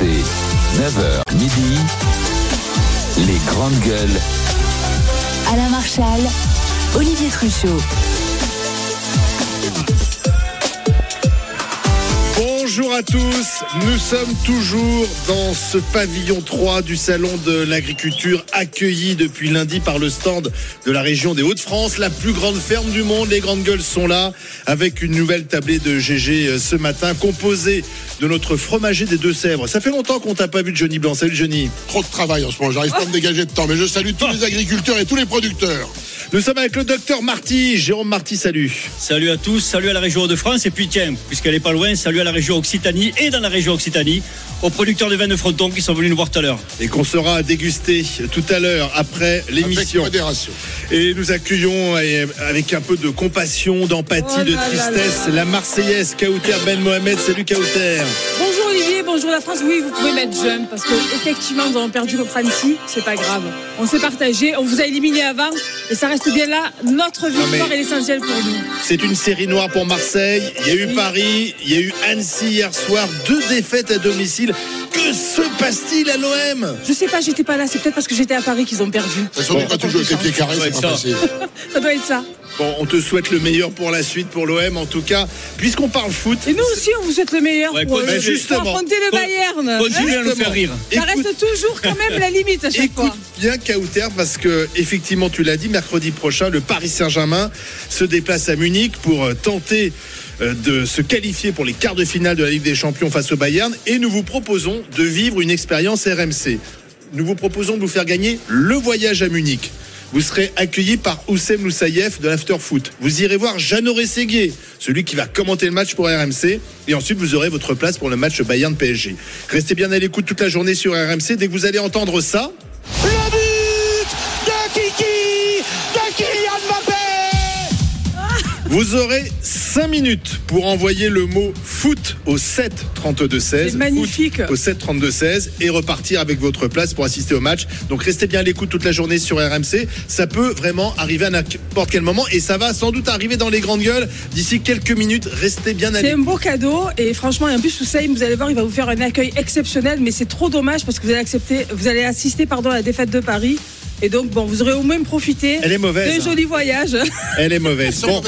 RMC, 9h midi, les grandes gueules. Alain Marchal, Olivier Truchot. Bonjour à tous, nous sommes toujours dans ce pavillon 3 du Salon de l'Agriculture accueilli depuis lundi par le stand de la région des Hauts-de-France, la plus grande ferme du monde. Les grandes gueules sont là avec une nouvelle tablée de GG euh, ce matin composée de notre fromager des Deux-Sèvres. Ça fait longtemps qu'on t'a pas vu de Johnny Blanc. Salut Johnny. Trop de travail en ce moment, j'arrive pas à me dégager de temps, mais je salue tous les agriculteurs et tous les producteurs. Nous sommes avec le docteur Marty. Jérôme Marty, salut. Salut à tous, salut à la région de France et puis tiens, puisqu'elle est pas loin, salut à la région Occitanie et dans la région Occitanie, aux producteurs de vin de Fronton qui sont venus nous voir tout à l'heure. Et qu'on sera dégusté tout à l'heure après Avec l'émission. modération. Et nous accueillons eh, avec un peu de compassion, d'empathie, Oh de tristesse la Marseillaise Kauter Ben Mohamed. Salut Kauter. Bonjour Olivier, bonjour la France. Oui, vous pouvez mettre jeune parce que effectivement nous avons perdu contre Annecy, c'est pas grave. On s'est partagé, on vous a éliminé avant et ça reste bien là. Notre victoire mais- est l'essentiel pour nous. C'est une série noire pour Marseille. Il y a eu Oui. Paris, il y a eu Annecy hier soir. Deux défaites à domicile. Que se passe-t-il à l'OM Je sais pas, j'étais pas là, c'est peut-être parce que j'étais à Paris qu'ils ont perdu. De toute façon, quand tu joues avec les pieds carrés, c'est pas facile. Ça doit être ça. Bon, on te souhaite le meilleur pour la suite pour l'OM en tout cas. Puisqu'on parle foot, Et nous aussi, on vous souhaite le meilleur Ouais, pour, euh, Justement. pour affronter le Con- Bayern. Continuez à nous faire rire. Ça écoute- reste toujours quand même la limite à chaque Écoute fois. bien Kauter parce que effectivement tu l'as dit mercredi prochain le Paris Saint-Germain se déplace à Munich pour euh, tenter euh, de se qualifier pour les quarts de finale de la Ligue des Champions face au Bayern et nous vous proposons de vivre une expérience RMC. Nous vous proposons de vous faire gagner le voyage à Munich. Vous serez accueilli par Oussem Loussaïef de l'Afterfoot. Vous irez voir Jeannot Rességuier, celui qui va commenter le match pour RMC. Et ensuite, vous aurez votre place pour le match Bayern-PSG. Restez bien à l'écoute toute la journée sur RMC. Dès que vous allez entendre ça, Vous aurez 5 minutes pour envoyer le mot foot au 7 32 16. C'est magnifique. Au 7 32 16 et repartir avec votre place pour assister au match. Donc restez bien à l'écoute toute la journée sur RMC. Ça peut vraiment arriver à n'importe quel moment et ça va sans doute arriver dans les grandes gueules d'ici quelques minutes. Restez bien à C'est un l'écoute. beau cadeau et franchement, en plus, Hussein, vous allez voir, il va vous faire un accueil exceptionnel, mais c'est trop dommage parce que vous allez accepter, vous allez assister pardon, à la défaite de Paris. Et donc, bon, vous aurez au moins profité Elle est mauvaise. d'un hein. joli voyage. Elle est mauvaise. Bon.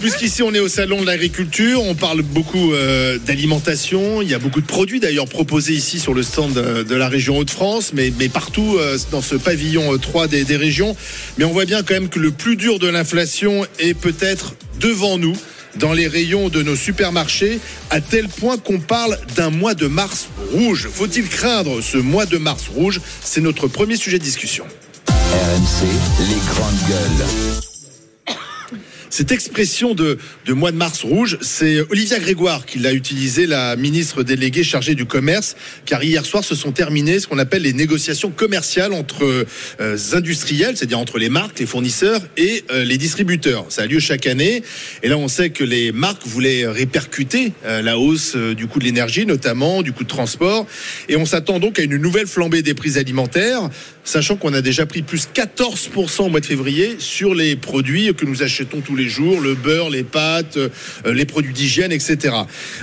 Puisqu'ici on est au salon de l'agriculture, on parle beaucoup euh, d'alimentation. Il y a beaucoup de produits d'ailleurs proposés ici sur le stand de, de la région Hauts-de-France, mais, mais partout euh, dans ce pavillon euh, 3 des, des régions. Mais on voit bien quand même que le plus dur de l'inflation est peut-être devant nous dans les rayons de nos supermarchés, à tel point qu'on parle d'un mois de mars rouge. Faut-il craindre ce mois de mars rouge? C'est notre premier sujet de discussion. RMC, les grandes gueules. Cette expression de, mois de mars rouge, c'est Olivia Grégoire qui l'a utilisée, la ministre déléguée chargée du commerce, car hier soir se sont terminées ce qu'on appelle les négociations commerciales entre euh, industriels, c'est-à-dire entre les marques, les fournisseurs et euh, les distributeurs. Ça a lieu chaque année, et là on sait que les marques voulaient répercuter euh, la hausse euh, du coût de l'énergie, notamment du coût de transport, et on s'attend donc à une nouvelle flambée des prix alimentaires, sachant qu'on a déjà pris plus 14% au mois de février sur les produits que nous achetons tous les jours, le beurre, les pâtes, euh, les produits d'hygiène, etc.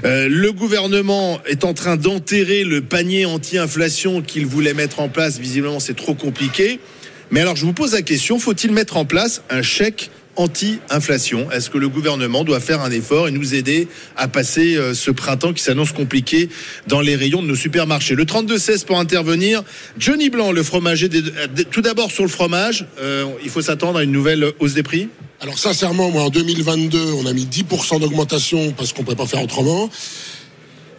Euh, le gouvernement est en train d'enterrer le panier anti-inflation qu'il voulait mettre en place. Visiblement, c'est trop compliqué. Mais alors, je vous pose la question, faut-il mettre en place un chèque anti-inflation Est-ce que le gouvernement doit faire un effort et nous aider à passer euh, ce printemps qui s'annonce compliqué dans les rayons de nos supermarchés? Le 32-16 pour intervenir. Johnny Blanc, le fromager. euh, tout d'abord sur le fromage, euh, il faut s'attendre à une nouvelle hausse des prix? Alors sincèrement, moi en 2022, on a mis 10% d'augmentation parce qu'on ne peut pas faire autrement.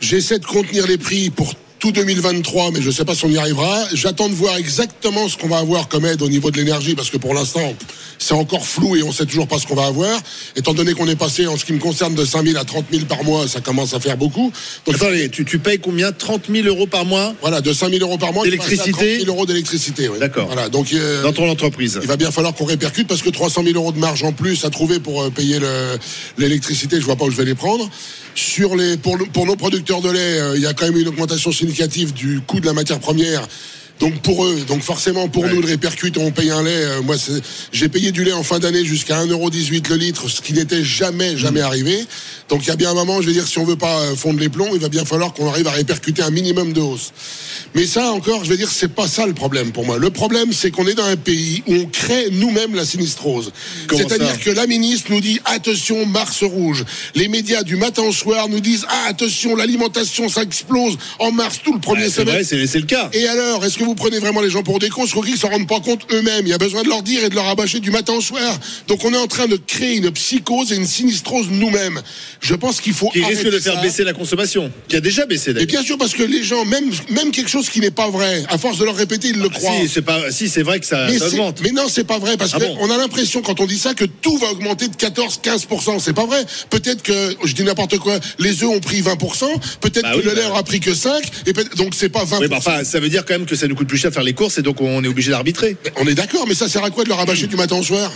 J'essaie de contenir les prix pour tout 2023, mais je ne sais pas si on y arrivera. J'attends de voir exactement ce qu'on va avoir comme aide au niveau de l'énergie, parce que pour l'instant, c'est encore flou et on ne sait toujours pas ce qu'on va avoir. Étant donné qu'on est passé, en ce qui me concerne, de 5 000 à 30 000 par mois, ça commence à faire beaucoup. Donc, Attendez, tu, tu payes combien? 30 000 euros par mois? Voilà, de 5 000 euros par mois, D'électricité? 30 000 euros d'électricité. oui. D'accord. Voilà, donc euh, dans ton entreprise il va bien falloir qu'on répercute parce que 300 000 euros de marge en plus à trouver pour euh, payer le- l'électricité, je vois pas où je vais les prendre. Sur les, pour, le- pour nos producteurs de lait, euh, il y a quand même une augmentation significative du coût de la matière première Donc pour eux, donc forcément pour nous le répercute, on paye un lait. euh, moi, j'ai payé du lait en fin d'année jusqu'à 1,18€ le litre, ce qui n'était jamais, jamais arrivé. Donc il y a bien un moment, je veux dire, si on veut pas euh, fondre les plombs, il va bien falloir qu'on arrive à répercuter un minimum de hausse. Mais ça encore, je veux dire, c'est pas ça le problème pour moi. Le problème, c'est qu'on est dans un pays où on crée nous-mêmes la sinistrose. C'est-à-dire que la ministre nous dit attention, Mars rouge. Les médias du matin au soir nous disent ah attention, l'alimentation ça explose en mars tout le premier Ouais, vrai, semestre. c'est c'est le cas. Et alors, est-ce que vous prenez vraiment les gens pour des cons Je crois qu'ils s'en rendent pas compte eux-mêmes. Il y a besoin de leur dire et de leur rabâcher du matin au soir. Donc on est en train de créer une psychose et une sinistrose nous-mêmes. Je pense qu'il faut Qui risque de faire ça. baisser la consommation. Qui a déjà baissé Et d'ailleurs. bien sûr, parce que les gens, même, même quelque chose qui n'est pas vrai, à force de leur répéter, ils le croient. Si, c'est pas, si, c'est vrai que ça, Mais, ça augmente. mais non, c'est pas vrai parce Ah qu'on bon a l'impression quand on dit ça que tout va augmenter de 14-15%. C'est pas vrai. Peut-être que je dis n'importe quoi. Les œufs ont pris 20%. Peut-être Bah que oui, le lait bah. aura pris que 5 et donc c'est pas 20%. Oui, bah, enfin, ça veut dire quand même que ça nous coûte plus cher faire les courses et donc on est obligé d'arbitrer. On est d'accord, mais ça sert à quoi de leur rabâcher du matin au soir?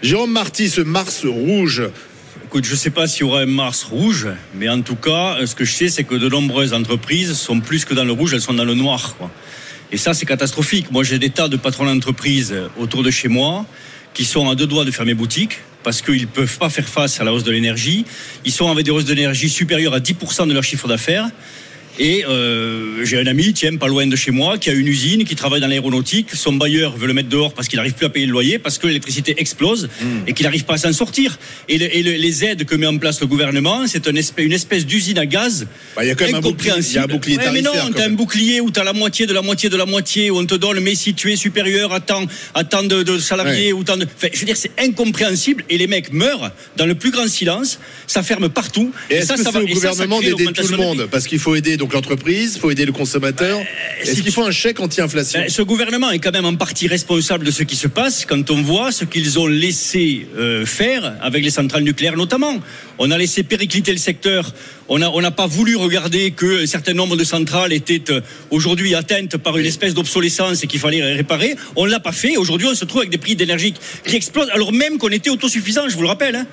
Jérôme Marty, ce Mars rouge, Écoute, je ne sais pas s'il y aura un Mars rouge, mais en tout cas, ce que je sais, c'est que de nombreuses entreprises sont plus que dans le rouge, elles sont dans le noir. Quoi. Et ça, c'est catastrophique. Moi, j'ai des tas de patrons d'entreprises autour de chez moi qui sont à deux doigts de fermer boutique parce qu'ils ne peuvent pas faire face à la hausse de l'énergie. Ils sont avec des hausses d'énergie supérieures à 10% de leur chiffre d'affaires. Et euh, j'ai un ami, tiens, pas loin de chez moi, qui a une usine, qui travaille dans l'aéronautique. Son bailleur veut le mettre dehors parce qu'il n'arrive plus à payer le loyer, parce que l'électricité explose et qu'il n'arrive pas à s'en sortir. Et, le- et le- les aides que met en place le gouvernement, c'est une espèce, une espèce d'usine à gaz. Bah, il y a quand même un bouclier- y a un bouclier Ouais, mais non, t'as un bouclier où t'as la moitié de la moitié de la moitié, où on te donne, mais si tu es supérieur à tant, à tant de, de salariés, ou tant de. Enfin, je veux dire, c'est incompréhensible et les mecs meurent dans le plus grand silence. Ça ferme partout. Et est-ce ça, que ça c'est va- au et ça, ça gouvernement d'aider tout le monde. Parce qu'il faut aider donc l'entreprise, il faut aider le consommateur. Est-ce si qu'il faut un chèque anti-inflation Ben, ce gouvernement est quand même en partie responsable de ce qui se passe quand on voit ce qu'ils ont laissé euh, faire avec les centrales nucléaires notamment. On a laissé péricliter le secteur. On n'a on pas voulu regarder que un certain nombre de centrales étaient euh, aujourd'hui atteintes par une espèce d'obsolescence et qu'il fallait réparer. On l'a pas fait. Aujourd'hui, on se trouve avec des prix d'énergie qui explosent alors même qu'on était autosuffisant, je vous le rappelle. hein.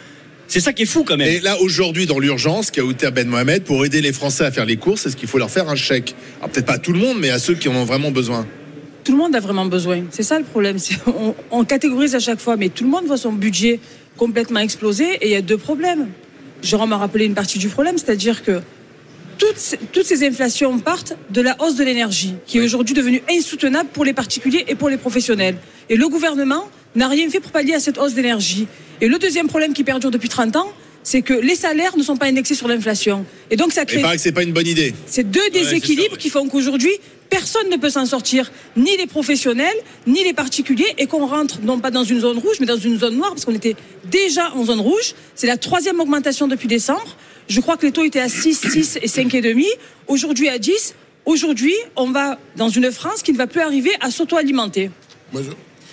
C'est ça qui est fou quand même. Et là, aujourd'hui, dans l'urgence, Kaouter Ben Mohamed, pour aider les Français à faire les courses, est-ce qu'il faut leur faire un chèque? Alors, peut-être pas à tout le monde, mais à ceux qui en ont vraiment besoin. Tout le monde a vraiment besoin. C'est ça le problème. C'est- On, on catégorise à chaque fois, mais tout le monde voit son budget complètement exploser et il y a deux problèmes. Jérôme a rappelé une partie du problème, c'est-à-dire que toutes, ces- toutes ces inflations partent de la hausse de l'énergie, qui est aujourd'hui devenue insoutenable pour les particuliers et pour les professionnels. Et le gouvernement n'a rien fait pour pallier à cette hausse d'énergie. Et le deuxième problème qui perdure depuis 30 ans, c'est que les salaires ne sont pas indexés sur l'inflation. Et donc ça Il crée paraît que c'est pas une bonne idée. c'est deux déséquilibres qui font qu'aujourd'hui, personne ne peut s'en sortir, ni les professionnels, ni les particuliers, et qu'on rentre non pas dans une zone rouge, mais dans une zone noire, parce qu'on était déjà en zone rouge. C'est la troisième augmentation depuis décembre. Je crois que les taux étaient à 6, 6 et 5,5. Aujourd'hui à 10. Aujourd'hui, on va dans une France qui ne va plus arriver à s'auto-alimenter.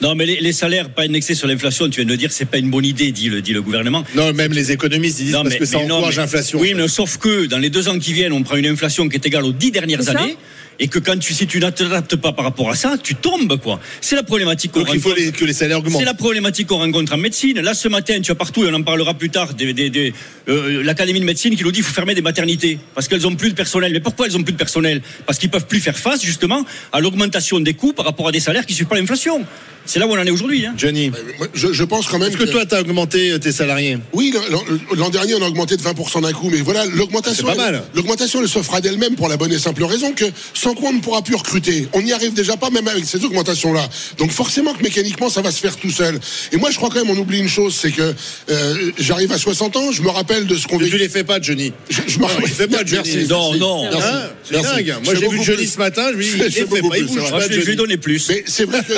Non, mais les, les salaires pas indexés sur l'inflation, tu viens de le dire, c'est pas une bonne idée, dit le, dit le gouvernement. Non, même les économistes disent Non, parce mais- que ça encourage l'inflation. Oui, mais sauf que dans les deux ans qui viennent, on prend une inflation qui est égale aux dix dernières années. Et que quand tu, si tu ne t'adaptes pas par rapport à ça, tu tombes, quoi. C'est la problématique qu'on Donc il faut rencontre. les- que les salaires augmentent. C'est la problématique qu'on rencontre en médecine. Là, ce matin, tu as partout, et on en parlera plus tard, des, des- des- euh, l'Académie de médecine qui nous dit qu'il faut fermer des maternités parce qu'elles ont plus de personnel. Mais pourquoi elles ont plus de personnel? Parce qu'ils peuvent plus faire face, justement, à l'augmentation des coûts par rapport à des salaires qui ne suivent pas l'inflation. C'est là où on en est aujourd'hui. Hein. Johnny, moi, je, je pense quand même est-ce que toi, tu as augmenté euh, tes salariés? Oui, l'an- l'an dernier, on a augmenté de 20% d'un coup, mais voilà, l'augmentation. C'est pas elle- mal. L'augmentation, elle se fera d'elle-même pour la bonne et simple raison que sans quoi on ne pourra plus recruter. On n'y arrive déjà pas, même avec ces augmentations-là. Donc forcément que mécaniquement, ça va se faire tout seul. Et moi, je crois quand même, on oublie une chose, c'est que euh, j'arrive à 60 ans, je me rappelle de ce qu'on vécu. tu les fais pas, Johnny. Je, je me fait pas, Johnny. Merci, Non, non. Merci. Hein c'est Merci. dingue. Moi, fais j'ai vu Johnny plus. ce matin, je lui dis, Je il fais fait il bouge pas, je, Johnny. vais donner plus. Mais c'est vrai que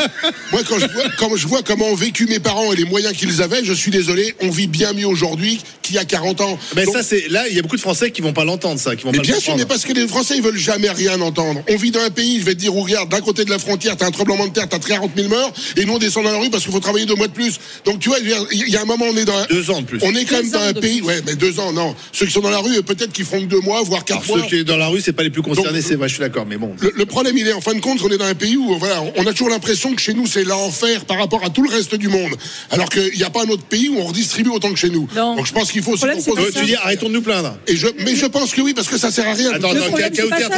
moi, quand je, vois, quand je vois comment ont vécu mes parents et les moyens qu'ils avaient, je suis désolé, on vit bien mieux aujourd'hui qu'il y a 40 ans. Mais Donc- ça, c'est là, il y a beaucoup de Français qui vont pas l'entendre, ça, qui vont mais pas bien sûr, mais parce que les Français, ils veulent jamais rien entendre. On vit dans un pays, je vais te dire, où regarde, d'un côté de la frontière, t'as un tremblement de terre, t'as 40 000 morts, et nous, on descend dans la rue parce qu'il faut travailler deux mois de plus. Donc, tu vois, il y a un moment, on est dans un... Deux ans de plus. On est quand Deux même dans ans un de pays, plus. ouais, mais deux ans, non. Ceux qui sont dans la rue, peut-être qu'ils feront que deux mois, voire quatre Alors, mois. ceux qui sont dans la rue, c'est pas les plus concernés, c'est vrai, je suis d'accord, mais bon. Le, le problème, il est en fin de compte, on est dans un pays où voilà, on a toujours l'impression que chez nous c'est faire par rapport à tout le reste du monde. Alors qu'il n'y a pas un autre pays où on redistribue autant que chez nous. Non. Donc je pense qu'il faut pose- pas Euh, tu dis arrêtons de nous plaindre. Et je, mais je pense que oui, parce que ça sert à rien. Attends,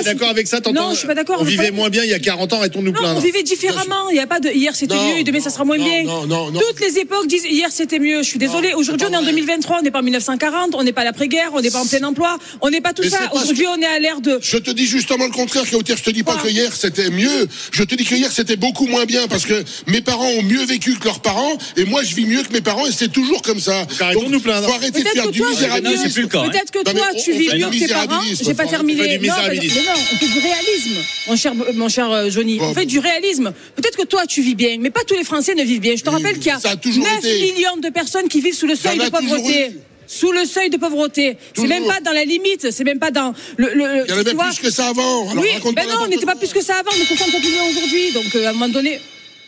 d'accord avec ça T'entends Non, je suis pas d'accord. On vivait moins bien il y a 40 ans, arrêtons de nous Non, on plaindre. vivait différemment. Il y a pas de hier c'était mieux et demain ça sera moins non, bien. non, non, non. Toutes les époques disent hier c'était mieux. Je suis désolée. Non, Aujourd'hui on est en vrai. 2023, on n'est pas en 1940, on n'est pas à l'après-guerre, on n'est pas en plein emploi, on n'est pas tout ça. Aujourd'hui on est à l'ère de. Je te dis justement le contraire, Kauter. Je te dis pas que hier c'était mieux. Je te dis que hier c'était beaucoup moins bien parce que mes parents ont mieux vécu que leurs parents et moi je vis mieux que mes parents et c'est toujours comme ça. arrêtons de nous plaindre. Faut arrêter de Peut-être faire que du toi, tu vis misérabilisme. hein. Peut-être que mais toi, on- tu on vis mieux que tes parents. J'ai pas terminé. on mais non, on fait du réalisme, mon cher, mon cher euh, Johnny. Bon. On fait du réalisme. Peut-être que toi, tu vis bien, mais pas tous les Français ne vivent bien. Je te Oui, rappelle qu'il y a ça a toujours 9 été. millions de personnes qui vivent sous le seuil de pauvreté. Sous le seuil de pauvreté. C'est même pas dans la limite, c'est même pas dans le. le Il y en avait vois. plus que ça avant. Alors oui, ben non, on n'était pas plus que ça avant, on plus bien aujourd'hui. Donc euh, à un moment donné.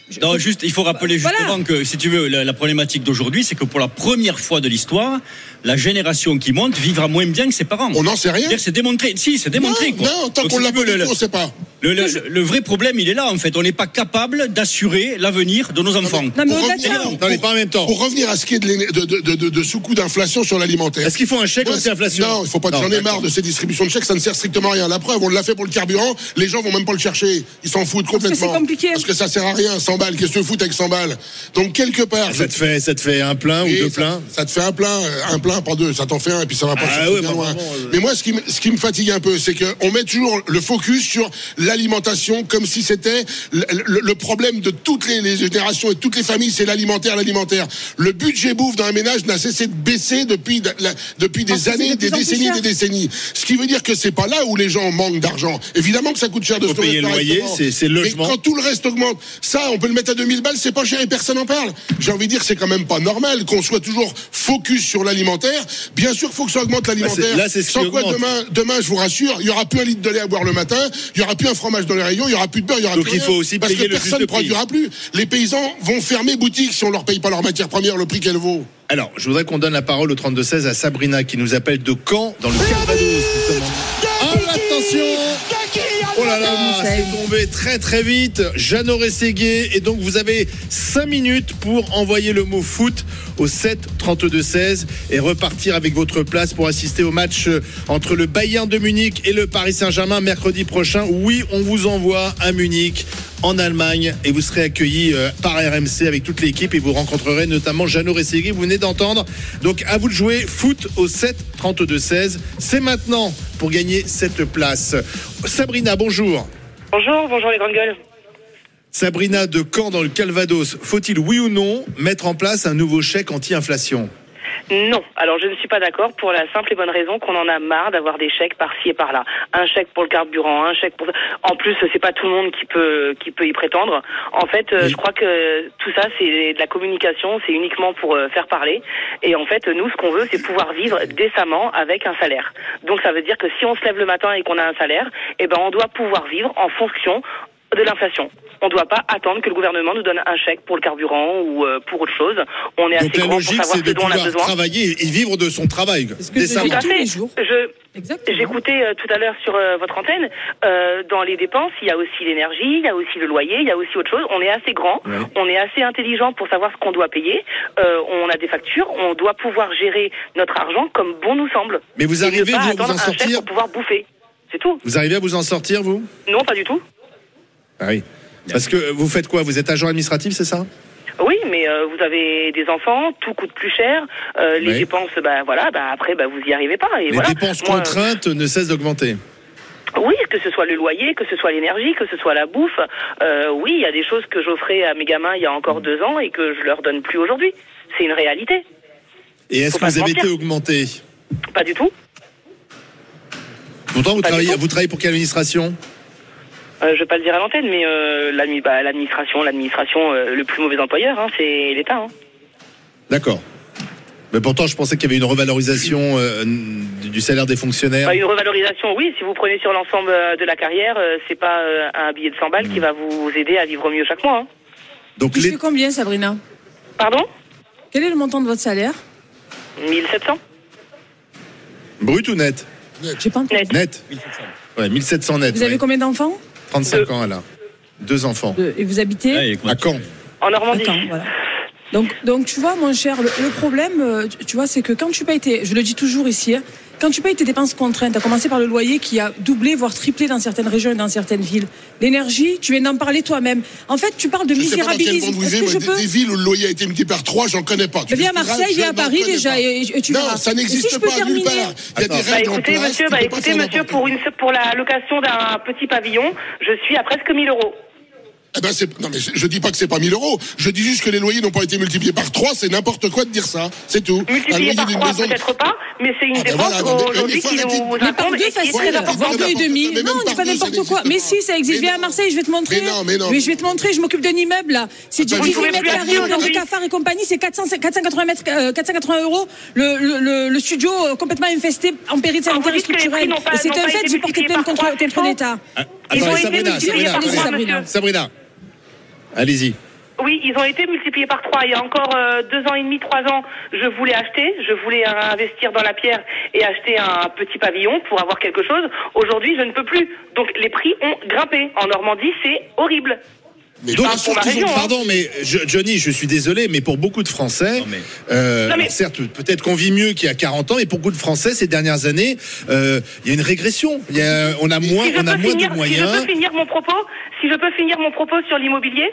je- Non, juste, il faut rappeler Voilà. justement que, si tu veux, la, la problématique d'aujourd'hui, c'est que pour la première fois de l'histoire, la génération qui monte vivra moins bien que ses parents. On n'en sait rien. C'est démontré. Si, c'est démontré. Non, quoi. non, tant qu'on l'a pas on sait pas. Le, le- le vrai problème, il est là, en fait. On n'est pas capable d'assurer l'avenir de nos enfants. Non, mais Pour revenir-. Non, pas en même temps. Pour revenir à ce qui est de, l'éne- de, de, de, de- de sous-coup d'inflation sur l'alimentaire. Est-ce qu'il faut un chèque Ouais, anti-inflation Non, il faut pas. J'en ai marre de ces distributions de chèques, ça ne sert strictement à rien. La preuve, on l'a fait pour le carburant, les gens vont même pas le chercher. Ils s'en foutent complètement. c'est compliqué. Parce que ça sert à rien, 100 balles. Qu'est-ce que tu fous avec 100 balles? Donc, quelque part. Ça te fait, ça te fait un plein ou deux pleins Ça te fait un plein, un plein, pas deux. Ça t'en fait un, et puis ça va pas Ah chercher ouais, bien bah, loin. vraiment. Mais moi, ce qui, me- ce qui me fatigue un peu, c'est qu'on met toujours le focus sur l'alimentation comme si c'était le, le- le problème de toutes les, les générations et de toutes les familles, c'est l'alimentaire, l'alimentaire. Le budget bouffe d'un ménage n'a cessé de baisser depuis, la- depuis des années, de des décennies, des décennies. Ce qui veut dire que c'est pas là où les gens manquent d'argent. Évidemment que ça coûte cher de se payer le loyer, c'est- le Mais logement. quand tout le reste augmente, ça, on peut le mettre à 2000 balles, c'est pas cher et personne n'en parle. J'ai envie de dire, c'est quand même pas normal qu'on soit toujours focus sur Bien sûr, faut que ça augmente l'alimentaire. Bah, c'est- là, c'est ce qui Sans quoi, augmente. demain, demain, je vous rassure, il y aura plus un litre de lait à boire le matin, il y aura plus un fromage dans les rayons, il y aura plus de beurre, il y aura Donc, plus il rien. faut aussi parce payer que le personne ne prix. produira plus. Les paysans vont fermer boutique si on leur paye pas leur matière première le prix qu'elle vaut. Alors, je voudrais qu'on donne la parole au 32-16 à Sabrina qui nous appelle de Caen, dans le Calvados. Oh là là, c'est tombé très très vite. Jeannot Rességuier. Et donc, vous avez 5 minutes pour envoyer le mot foot au 7 32 16 et repartir avec votre place pour assister au match euh, entre le Bayern de Munich et le Paris Saint-Germain mercredi prochain. Oui, on vous envoie à Munich en Allemagne et vous serez accueillis euh, par RMC avec toute l'équipe et vous rencontrerez notamment Jeannot Rességuier. Vous venez d'entendre. Donc, à vous de jouer foot au 7 32 16. C'est maintenant pour gagner cette place. Sabrina, bonjour. Bonjour, bonjour les grandes gueules. Sabrina de Caen dans le Calvados, faut-il oui ou non mettre en place un nouveau chèque anti-inflation? Non, alors je ne suis pas d'accord pour la simple et bonne raison qu'on en a marre d'avoir des chèques par-ci et par-là. Un chèque pour le carburant, un chèque pour. En plus, c'est pas tout le monde qui peut qui peut y prétendre. En fait, euh, Oui. je crois que tout ça c'est de la communication, c'est uniquement pour euh, faire parler. Et en fait, nous, ce qu'on veut, c'est pouvoir vivre décemment avec un salaire. Donc, ça veut dire que si on se lève le matin et qu'on a un salaire, eh ben, on doit pouvoir vivre en fonction de l'inflation. On ne doit pas attendre que le gouvernement nous donne un chèque pour le carburant ou euh, pour autre chose. On est Donc assez la grand pour logique, savoir c'est ce de dont on a pouvoir besoin. travailler et vivre de son travail. J'écoutais euh, tout à l'heure sur euh, votre antenne, euh, dans les dépenses, il y a aussi l'énergie, il y a aussi le loyer, il y a aussi autre chose. On est assez grand, Ouais. on est assez intelligent pour savoir ce qu'on doit payer. Euh, on a des factures, on doit pouvoir gérer notre argent comme bon nous semble. Mais vous arrivez vous, vous en un chèque sortir pour pouvoir bouffer. C'est tout. Vous arrivez à vous en sortir, vous? Non, pas du tout. Ah oui. Parce que vous faites quoi? Vous êtes agent administratif, c'est ça? Oui, mais euh, vous avez des enfants, tout coûte plus cher. euh, les Ouais. dépenses, bah voilà, bah après, bah vous y arrivez pas. Et Les voilà. dépenses Moi, contraintes ne cessent d'augmenter. Oui, que ce soit le loyer, que ce soit l'énergie, que ce soit la bouffe. Euh, oui, il y a des choses que j'offrais à mes gamins il y a encore deux ans et que je leur donne plus aujourd'hui. C'est une réalité. Et est-ce que vous avez été augmenté? Pas du tout. Pourtant, vous travaillez, vous travaillez pour quelle administration? Euh, je vais pas le dire à l'antenne, mais euh, bah, l'administration, l'administration, euh, le plus mauvais employeur, hein, c'est l'État. hein. D'accord. Mais pourtant, je pensais qu'il y avait une revalorisation euh, du salaire des fonctionnaires. Bah, une revalorisation, oui. Si vous prenez sur l'ensemble de la carrière, euh, c'est pas euh, un billet de 100 balles qui va vous aider à vivre mieux chaque mois. hein. Donc, les... combien, Sabrina? Pardon? Quel est le montant de votre salaire? 1700 brut ou net? J'ai pas entendu. net. Net Ouais, 1700 net. Vous avez combien d'enfants? 35 Deux. ans, elle a. Deux enfants. Deux. Et vous habitez À Caen En Normandie. Voilà. Donc, donc, tu vois, mon cher, le, le problème, euh, tu- tu vois, c'est que quand tu payes tes, je le dis toujours ici, hein, quand tu payes tes dépenses contraintes, à commencer par le loyer qui a doublé, voire triplé dans certaines régions et dans certaines villes, l'énergie, tu viens d'en parler toi-même. En fait, tu parles de Je sais pas dans quel misérabilisme. Est-ce que je des, peux des villes où le loyer a été multiplié par 3, j'en connais pas. Tu Viens à Marseille, je viens à Paris déjà, et, et tu non, verras. ça n'existe si je peux pas nulle terminer- part. Il y a des Bah règles en écoutez, place, monsieur, bah écoutez, faire monsieur, pour une pour la location d'un petit pavillon, je suis à presque 1000 euros. Eh ben, c'est- non, mais c'est- je dis pas que c'est pas 1000 euros. Je dis juste que les loyers n'ont pas été multipliés par 3. C'est n'importe quoi de dire ça. C'est tout. Un Multiplié loyer par d'une 3, maison- peut-être pas, mais c'est une Ah ben dépense voilà, mais- aujourd'hui mais qui de- nous Mais incombe et qui est très faciles, importante. par deux et demi. Mais Non, on pas n'importe quoi. Mais si, ça existe. Mais Viens à. Marseille, je vais te montrer. Mais non, mais non. je vais te montrer, je m'occupe d'un immeuble là. C'est du Attends, 18 vous pouvez mètres carrés des aujourd'hui. cafards et compagnie, c'est 400 480 mètres, euh, 480 euros. Le, studio euh, complètement infesté en péril que les prix structurel. Et c'est un fait, j'ai porté plainte contre, l'État. Ah, Ils ont Attendez, été Sabrina, Sabrina, Allez-y. Oui, ils ont été multipliés par trois. Il y a encore euh, deux ans et demi, trois ans, je voulais acheter, je voulais euh, investir dans la pierre et acheter un petit pavillon pour avoir quelque chose. Aujourd'hui, je ne peux plus. Donc les prix ont grimpé. En Normandie, c'est horrible. Mais Donc, pour ma qu'ils ont- région, hein. pardon, mais je- Johnny, je suis désolé, mais pour beaucoup de Français, Non, mais- euh, Non, mais- alors certes, peut-être qu'on vit mieux qu'il y a 40 ans, mais pour beaucoup de Français, ces dernières années, euh, il y a une régression. Il y a, on a moins, Si on a moins finir, de si je moyens. peux finir mon propos, si je peux finir mon propos sur l'immobilier.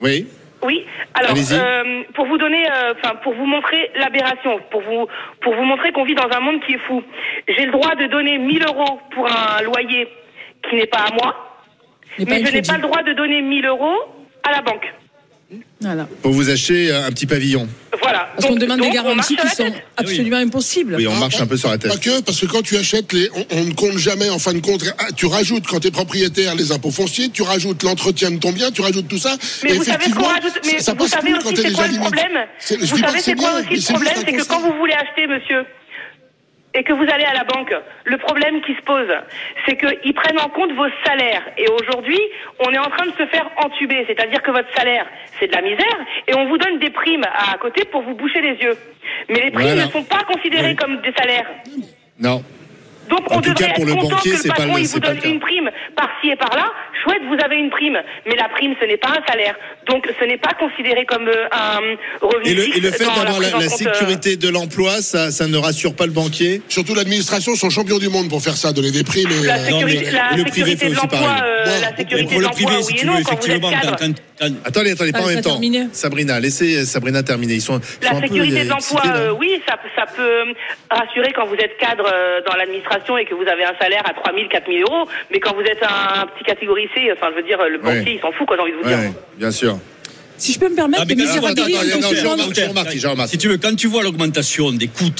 Oui. Oui. Alors, euh, pour vous donner, euh, enfin, pour vous montrer l'aberration, pour vous, pour vous montrer qu'on vit dans un monde qui est fou. J'ai le droit de donner 1000 euros pour un loyer qui n'est pas à moi, mais je n'ai pas le droit de donner 1000 euros à la banque. Voilà. Pour vous acheter un petit pavillon. Voilà. Parce qu'on Donc- demande donc, des garanties qui sont absolument impossibles. Oui, on marche un peu sur la tête. Pas que, parce que quand tu achètes, les, on, on ne compte jamais, en fin de compte, ah, tu rajoutes, quand tu es propriétaire, les impôts fonciers, tu rajoutes l'entretien de ton bien, tu rajoutes tout ça. Mais et vous savez ce qu'on effectivement, rajoute Mais ça, ça vous passe savez plus aussi quand t'es c'est déjà quoi le limite. problème C'est- je Vous savez que c'est quoi aussi le problème C'est que quand vous voulez acheter, monsieur, et que vous allez à la banque, le problème qui se pose, c'est qu'ils prennent en compte vos salaires. Et aujourd'hui, on est en train de se faire entuber, c'est-à-dire que votre salaire, c'est de la misère, et on vous donne des primes à côté pour vous boucher les yeux. Mais les primes Voilà. ne sont pas considérées Oui. comme des salaires. Non. Donc En on tout devrait cas, pour être le content banquier, que c'est le pas patron le- il vous pas donne une prime par-ci et par-là. Chouette, vous avez une prime, mais la prime ce n'est pas un salaire. Donc ce n'est pas considéré comme euh, un revenu Et le, fixe et le fait d'avoir la, en la euh, sécurité de l'emploi, ça, ça ne rassure pas le banquier? Surtout l'administration sont champions du monde pour faire ça, donner des primes. Et, La euh, sécurité, mais la le privé sécurité fait de aussi l'emploi, pareil. euh, Bon, la mais Mais sécurité pour de le l'emploi, privé, si oui et tu non, veux, quand vous êtes effectivement, cadre. quand- quand- Attendez, attendez, pas Ah, en ça même temps. terminé. Sabrina, laissez Sabrina terminer. Ils sont, ils sont La un peu sécurité de l'emploi, euh, oui, ça, ça peut euh, rassurer quand vous êtes cadre euh, dans l'administration et que vous avez un salaire à 3 000, 4 000 euros. Mais quand vous êtes un petit catégorie C, enfin, je veux dire, le banquier, Ouais. il s'en fout, quoi, j'ai envie de vous Ouais, dire. bien sûr. Si je peux me permettre, Ah, mais quand- attends, attends, attends, dont tu je parles- remarque, je remarque, je remarque. Si tu veux, quand tu vois l'augmentation des coûts,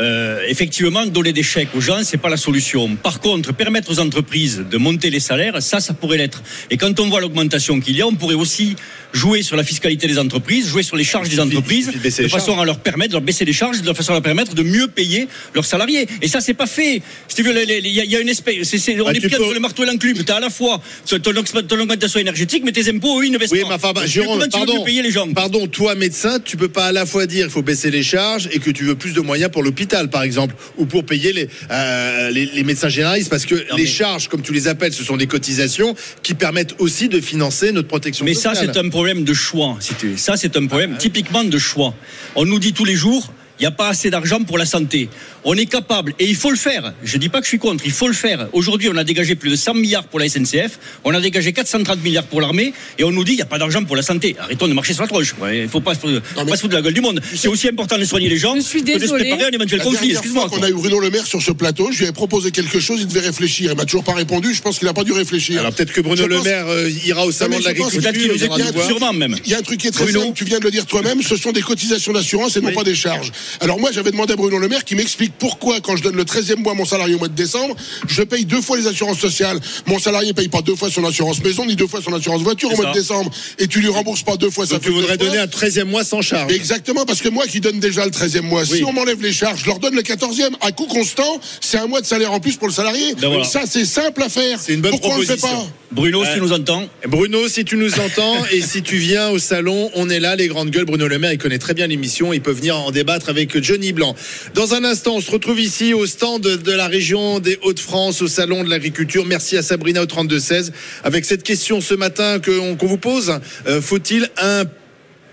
euh, effectivement, donner des chèques aux gens, c'est pas la solution. Par contre, permettre aux entreprises de monter les salaires, ça, ça pourrait l'être. Et quand on voit l'augmentation qu'il y a, on pourrait aussi jouer sur la fiscalité des entreprises, jouer sur les charges des entreprises, de façon charges. à leur permettre de leur baisser les charges, de façon à leur permettre de mieux payer leurs salariés. Et ça, c'est pas fait. Il y, a- il y a une espèce, on Bah, est pris peux- entre le marteau et l'enclume. T'as à la fois ton, ton augmentation énergétique, mais tes impôts, eux, ils ne baissent Oui, pas. enfin, bah, Jérôme, pardon, payer les gens pardon, toi médecin, tu peux pas à la fois dire qu'il faut baisser les charges et que tu veux plus de moyens pour l'hôpital, par exemple, ou pour payer les, euh, les, les médecins généralistes, parce que les mais- charges, comme tu les appelles, ce sont des cotisations qui permettent aussi de financer notre protection Mais ça, sociale. c'est un problème de choix. Ça, c'est un problème typiquement de choix. On nous dit tous les jours. Il n'y a pas assez d'argent pour la santé. On est capable, et il faut le faire. Je ne dis pas que je suis contre, il faut le faire. Aujourd'hui, on a dégagé plus de 100 milliards pour la SNCF, on a dégagé 430 milliards pour l'armée, et on nous dit qu'il n'y a pas d'argent pour la santé. Arrêtons de marcher sur la tronche. Ouais, Il ne faut pas, se- faut mais- pas se foutre de la gueule du monde. C'est aussi important de soigner les gens Je suis que de se préparer à un éventuel La conflit. dernière Excuse-moi. fois qu'on quoi. a eu Bruno Le Maire sur ce plateau, je lui ai proposé quelque chose, il devait réfléchir. Il m'a toujours pas répondu, je pense qu'il n'a pas dû réfléchir. Alors peut-être que Bruno Je Le pense- Maire euh, ira au salon mais de l'agriculture. Il. Il y a un truc qui est très Bruno. simple, tu viens de le dire toi-même, ce sont des cotisations d'assurance et non pas des charges. Alors moi, j'avais demandé à Bruno Le Maire qui m'explique pourquoi, quand je donne le 13e mois à mon salarié au mois de décembre, je paye deux fois les assurances sociales. Mon salarié paye pas deux fois son assurance maison, ni deux fois son assurance voiture au mois de ça. décembre. Et tu lui rembourses pas deux fois ça Donc tu fait deux voudrais donner un 13e mois sans charge. Exactement, parce que moi qui donne déjà le 13e mois, Oui. si on m'enlève les charges, je leur donne le 14e, à coût constant, c'est un mois de salaire en plus pour le salarié. Ben voilà. Ça, c'est simple à faire. C'est une bonne Pourquoi on le fait proposition. pas? Bruno, si tu nous entends. Bruno, si tu nous entends et si tu viens au salon, on est là, les grandes gueules. Bruno Le Maire, il connaît très bien l'émission. Il peut venir en débattre avec Johnny Blanc. Dans un instant, on se retrouve ici au stand de la région des Hauts-de-France, au salon de l'agriculture. Merci à Sabrina au 32-16. Avec cette question ce matin qu'on vous pose, euh, faut-il un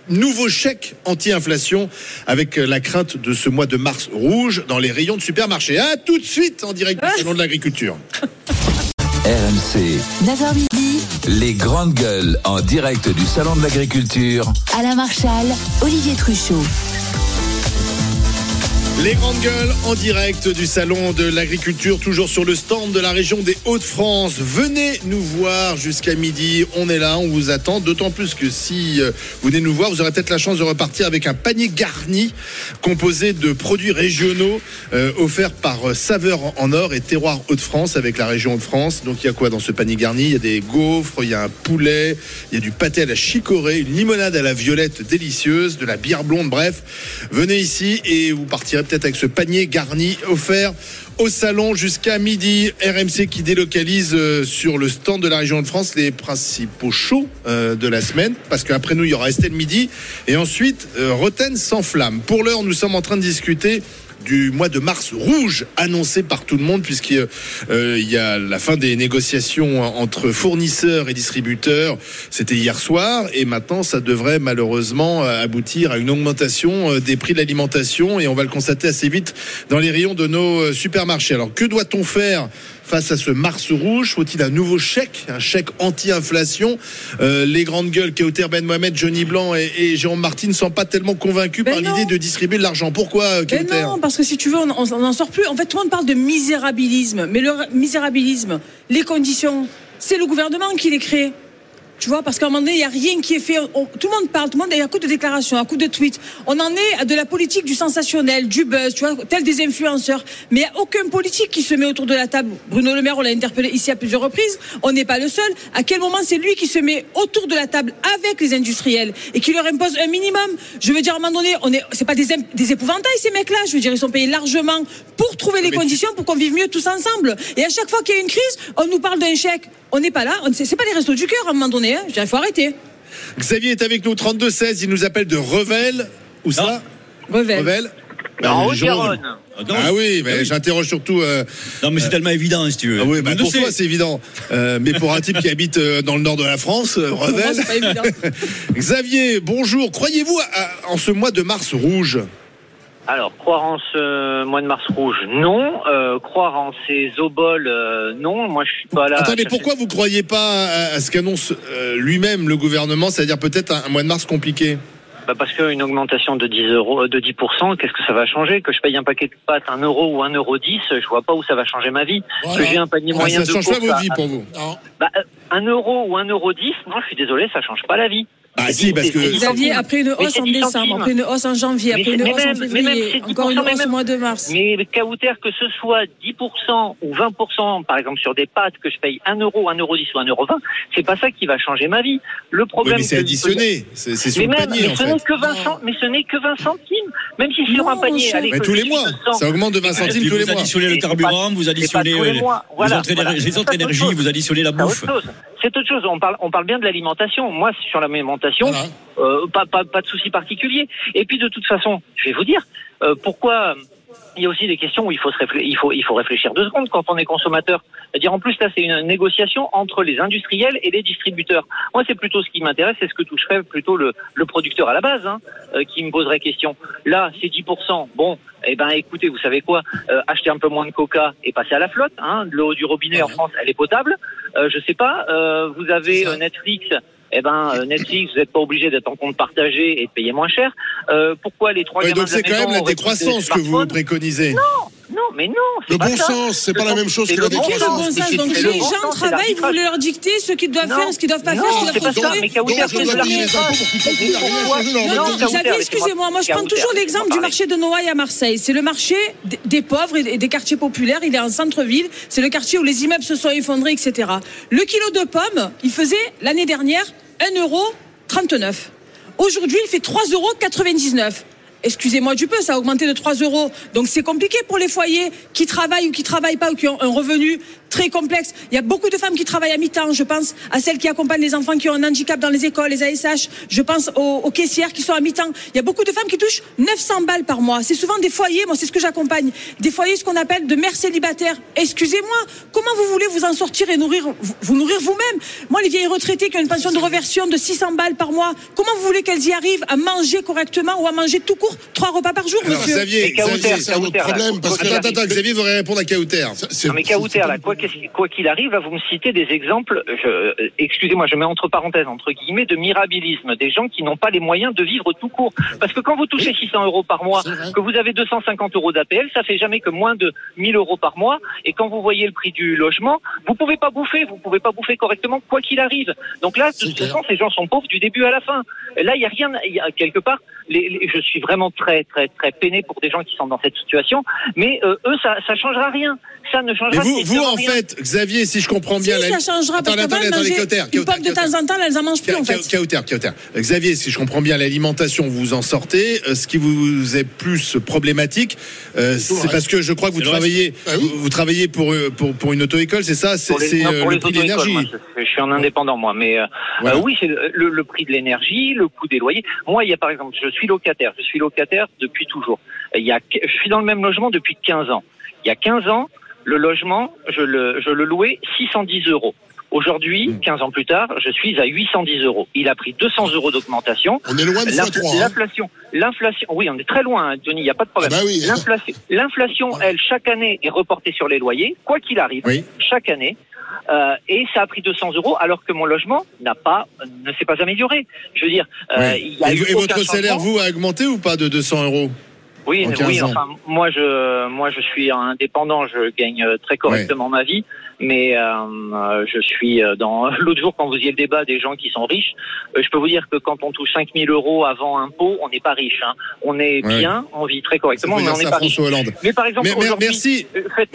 nouveau chèque anti-inflation avec la crainte de ce mois de mars rouge dans les rayons de supermarché? À tout de suite en direct du salon de l'agriculture. RMC, 9h midi, les grandes gueules en direct du Salon de l'Agriculture. Alain Marchal, Olivier Truchot. Les grandes gueules en direct du salon de l'agriculture, toujours sur le stand de la région des Hauts-de-France. Venez nous voir jusqu'à midi. On est là, on vous attend. D'autant plus que si euh, vous venez nous voir, vous aurez peut-être la chance de repartir avec un panier garni composé de produits régionaux euh, offerts par euh, Saveur en Or et Terroir Hauts-de-France avec la région Hauts-de-France. Donc il y a quoi dans ce panier garni? Il y a des gaufres, il y a un poulet, il y a du pâté à la chicorée, une limonade à la violette délicieuse, de la bière blonde. Bref, venez ici et vous partirez peut-être avec ce panier garni offert au salon jusqu'à midi. RMC qui délocalise euh, sur le stand de la région de France les principaux shows euh, de la semaine. Parce qu'après nous, il y aura Estelle Midi. Et ensuite, euh, Roten sans flamme. Pour l'heure, nous sommes en train de discuter du mois de mars rouge annoncé par tout le monde puisqu'il euh, y a la fin des négociations entre fournisseurs et distributeurs. C'était hier soir et maintenant ça devrait malheureusement euh, aboutir à une augmentation euh, des prix de l'alimentation et on va le constater assez vite dans les rayons de nos supermarchés. Alors que doit-on faire Face à ce Mars rouge, faut-il un nouveau chèque, un chèque anti-inflation? Euh, Les grandes gueules, Kauter Ben Mohamed, Johnny Blanc et, et Jérôme Martin ne sont pas tellement convaincus Ben par l'idée de distribuer de l'argent. Pourquoi, euh, Mais Kauter non, parce que si tu veux, on n'en sort plus. En fait, tout le monde parle de misérabilisme. Mais le misérabilisme, les conditions, c'est le gouvernement qui les crée. Tu vois, parce qu'à un moment donné, il n'y a rien qui est fait. On- tout le monde parle, tout le monde est à coup de déclarations, à coup de tweets. On en est à de la politique du sensationnel, du buzz, tu vois, tel des influenceurs. Mais il n'y a aucun politique qui se met autour de la table. Bruno Le Maire, on l'a interpellé ici à plusieurs reprises. On n'est pas le seul. À quel moment c'est lui qui se met autour de la table avec les industriels et qui leur impose un minimum? Je veux dire, à un moment donné, on est, c'est pas des, épouvantails ces mecs-là. Je veux dire, ils sont payés largement pour trouver les Mais conditions pour qu'on vive mieux tous ensemble. Et à chaque fois qu'il y a une crise, on nous parle d'un chèque. On n'est pas là. On- C'est c'est pas les restos du cœur à un moment donné. Hein. Je Il faut arrêter. Xavier est avec nous, 32-16, il nous appelle de Revel. Où ça Revel. Revel En. Haute-Garonne. Ah, non, Ah oui, mais j'interroge surtout. euh, Non, mais c'est tellement évident, si tu veux. ah oui, bah, pour toi, c'est évident. Euh, mais pour un type qui habite euh, dans le nord de la France, euh, Revel. c'est pas évident. Xavier, bonjour. Croyez-vous à- à- en ce mois de mars rouge Alors, croire en ce mois de mars rouge, non. Euh, croire en ces oboles, euh, non. Moi, je suis pas là. Attendez, pourquoi vous croyez pas à, à ce qu'annonce euh, lui-même le gouvernement, c'est-à-dire peut-être un, un mois de mars compliqué? Bah Parce qu'une augmentation de 10 euros, euh, de 10%, qu'est-ce que ça va changer? Que je paye un paquet de pâtes 1 euro ou 1 euro 10, je vois pas où ça va changer ma vie. Voilà. Que j'ai un panier Ah, moyen Ça de change pas course votre à- vie pour vous Non. Bah, euh, 1 euro ou 1 euro 10, non, je suis désolé, ça change pas la vie. Ah C'est si, parce c'est que- Xavier, centimes. après une Mais hausse c'est en 10 décembre, centimes. après une hausse en janvier, Mais après une c'est- hausse en même- mais même, février, c'est encore une 10%, mais hausse au même- mois de mars. Mais Kauter, que ce soit 10% ou 20%, par exemple, sur des pâtes que je paye 1 euro, 1 euro 10 ou 1 euro 20, c'est pas ça qui va changer ma vie. Le Oui, problème. mais c'est que- additionné, c'est c'est sur Mais le même, panier mais en ce fait. n'est que 20 cent- mais ce n'est que 20 centimes. Même si sur Non, un panier, Mais tous les mois, de 100, ça augmente de 20 Et centimes tous les vous mois. additionnez le c'est carburant, vous c'est additionnez les autres c'est énergies, vous additionnez la C'est bouffe. C'est autre chose. On parle, bien de l'alimentation. Moi, sur Voilà. euh, pas, pas, pas de souci particulier. Et puis, de toute façon, je vais vous dire euh, pourquoi. Il y a aussi des questions où il faut, se réflé- il faut, il faut réfléchir deux secondes quand on est consommateur. C'est-à-dire, en plus, là, c'est une négociation entre les industriels et les distributeurs. Moi, c'est plutôt ce qui m'intéresse, c'est ce que toucherait plutôt le, le producteur à la base, hein, euh, qui me poserait question. Là, c'est 10%. Bon, eh ben, écoutez, vous savez quoi Euh, Achetez un peu moins de coca et passez à la flotte. Hein. L'eau du robinet en France, elle est potable. Euh, je sais pas. euh, vous avez euh, Netflix. Eh ben, euh, Netflix, vous n'êtes pas obligé d'être en compte partagé et de payer moins cher. Euh, pourquoi les trois Ouais, gamins donc c'est quand même la décroissance que vous préconisez. Non, mais non. Le pas bon ça. sens, c'est pas la même chose que la est le bon sens. Donc les gens travaillent, vous leur dicter ce qu'ils doivent Non. faire, ce qu'ils doivent pas Non, faire, ce qu'ils doivent pas mais Non, non, Xavier, excusez-moi, moi je prends toujours l'exemple du marché de Noailles à Marseille. C'est le marché des- des pauvres et des quartiers populaires. Il est en centre-ville. C'est le quartier où les immeubles se sont effondrés, etc. Le kilo de pommes, il faisait l'année dernière 1,39 euro. Aujourd'hui, il fait 3,99 euros. Excusez-moi du peu, ça a augmenté de 3 euros. Donc c'est compliqué pour les foyers qui travaillent ou qui travaillent pas ou qui ont un revenu très complexe. Il y a beaucoup de femmes qui travaillent à mi-temps. Je pense à celles qui accompagnent les enfants qui ont un handicap dans les écoles, les ASH. Je pense aux, aux caissières qui sont à mi-temps. Il y a beaucoup de femmes qui touchent 900 balles par mois. C'est souvent des foyers, moi c'est ce que j'accompagne, des foyers ce qu'on appelle de mères célibataires. Excusez-moi, comment vous voulez vous en sortir et nourrir, vous, vous nourrir vous-même? Moi les vieilles retraitées qui ont une pension de reversion de 600 balles par mois, comment vous voulez qu'elles y arrivent à manger correctement ou à manger tout court trois repas par jour, Alors, monsieur? Xavier, c'est un autre problème, parce que- Attends, attends, Xavier voudrait répondre à Kauter. Non mais Kauter, là, quoi qu'il arrive, là, vous me citez des exemples, excusez-moi, je mets entre parenthèses, entre guillemets, de mirabilisme, des gens qui n'ont pas les moyens de vivre tout court. Parce que quand vous touchez 600 euros par mois, que vous avez 250 euros d'APL, ça fait jamais que moins de 1000 euros par mois. Et quand vous voyez le prix du logement, vous pouvez pas bouffer, vous pouvez pas bouffer correctement, quoi qu'il arrive. Donc là, de toute façon, ces gens sont pauvres du début à la fin. Là, il y a rien, il y a, quelque part, les, les- je suis vraiment très, très, très peiné pour des gens qui sont dans cette situation. Mais euh, eux, ça, ça changera rien. Ça ne changera vous, vous strictement en rien. Fait, Xavier, si je comprends bien, si, la- ça changera parce Attendez, attendez, une pomme de temps en temps, elles en mangent plus en fait. Ka- Kauter, Kauter. Xavier, si je comprends bien l'alimentation, vous en sortez. Euh, Ce qui vous est plus problématique, euh, c'est parce que je crois que vous C'est le travaillez, Ah vous, vous travaillez pour, euh, pour pour une auto-école, c'est ça? C'est le les prix de l'énergie. je, suis un indépendant moi, mais euh, Voilà. euh, oui, c'est le prix de l'énergie, le coût des loyers. Moi, il y a par exemple, je suis locataire, je suis locataire depuis toujours. Il y a, je suis dans le même logement depuis 15 ans. Il y a 15 ans, le logement, je le, je le louais 610 euros. Aujourd'hui, Mm. 15 ans plus tard, je suis à 810 euros. Il a pris 200 euros d'augmentation. On est loin de L'infl- x3. hein. L'inflation, l'inflation, oui, on est très loin, hein, Denis, il n'y a pas de problème. Ah bah oui. L'inflation, l'inflation, elle, chaque année est reportée sur les loyers, quoi qu'il arrive, Oui. chaque année. Euh, et ça a pris 200 euros alors que mon logement n'a pas, ne s'est pas amélioré. Je veux dire, euh, Oui. il y a Et, eu votre salaire, vous, a augmenté ou pas de 200 euros? Oui, en 15 oui. ans. Enfin, moi, je, moi, je suis indépendant. Je gagne euh, très correctement ma vie, mais euh, euh, je suis euh, dans l'autre jour quand vous y le débat des gens qui sont riches. je peux vous dire que quand on touche 5000 euros avant impôt, on n'est pas riche. Hein. On est Ouais. bien, on vit très correctement, mais on n'est pas riche. Mais par exemple, Mais- merci. Faites,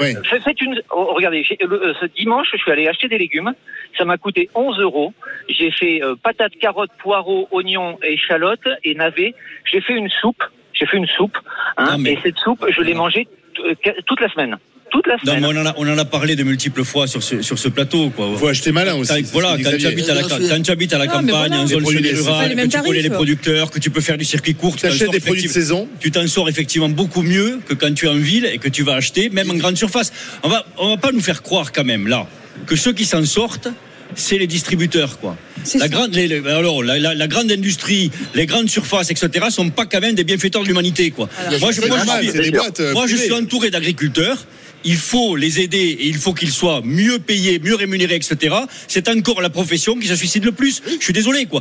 faites- une. oh, regardez, le- ce dimanche, je suis allé acheter des légumes. Ça m'a coûté 11 euros. J'ai fait euh, patates, carottes, poireaux, oignons, échalotes et navets. J'ai fait une soupe. J'ai fait une soupe. Hein, Non, mais- Et cette soupe, je l'ai mangée euh, toute la semaine. Toute la Non, semaine. mais on en, a, on en a parlé de multiples fois sur ce, sur ce plateau. Quoi. Faut acheter malin aussi. Ce voilà, quand tu habites à la, Bien sûr. quand tu habites à la Non, mais campagne, voilà. en zone les que tu connais les producteurs, que tu peux faire du circuit court, tu sors des produits de saison. tu t'en sors effectivement beaucoup mieux que quand tu es en ville et que tu vas acheter, même en grande surface. On va, on va pas nous faire croire quand même là que ceux qui s'en sortent, c'est les distributeurs quoi. La ça. grande, les- les- alors la, la- la grande industrie, les grandes surfaces, etc. sont pas quand même des bienfaiteurs de l'humanité quoi. Alors, moi je, suis- boîtes. euh, moi, je suis entouré d'agriculteurs. Il faut les aider et il faut qu'ils soient mieux payés, mieux rémunérés, etc. C'est encore la profession qui se suicide le plus. Je suis désolé, quoi.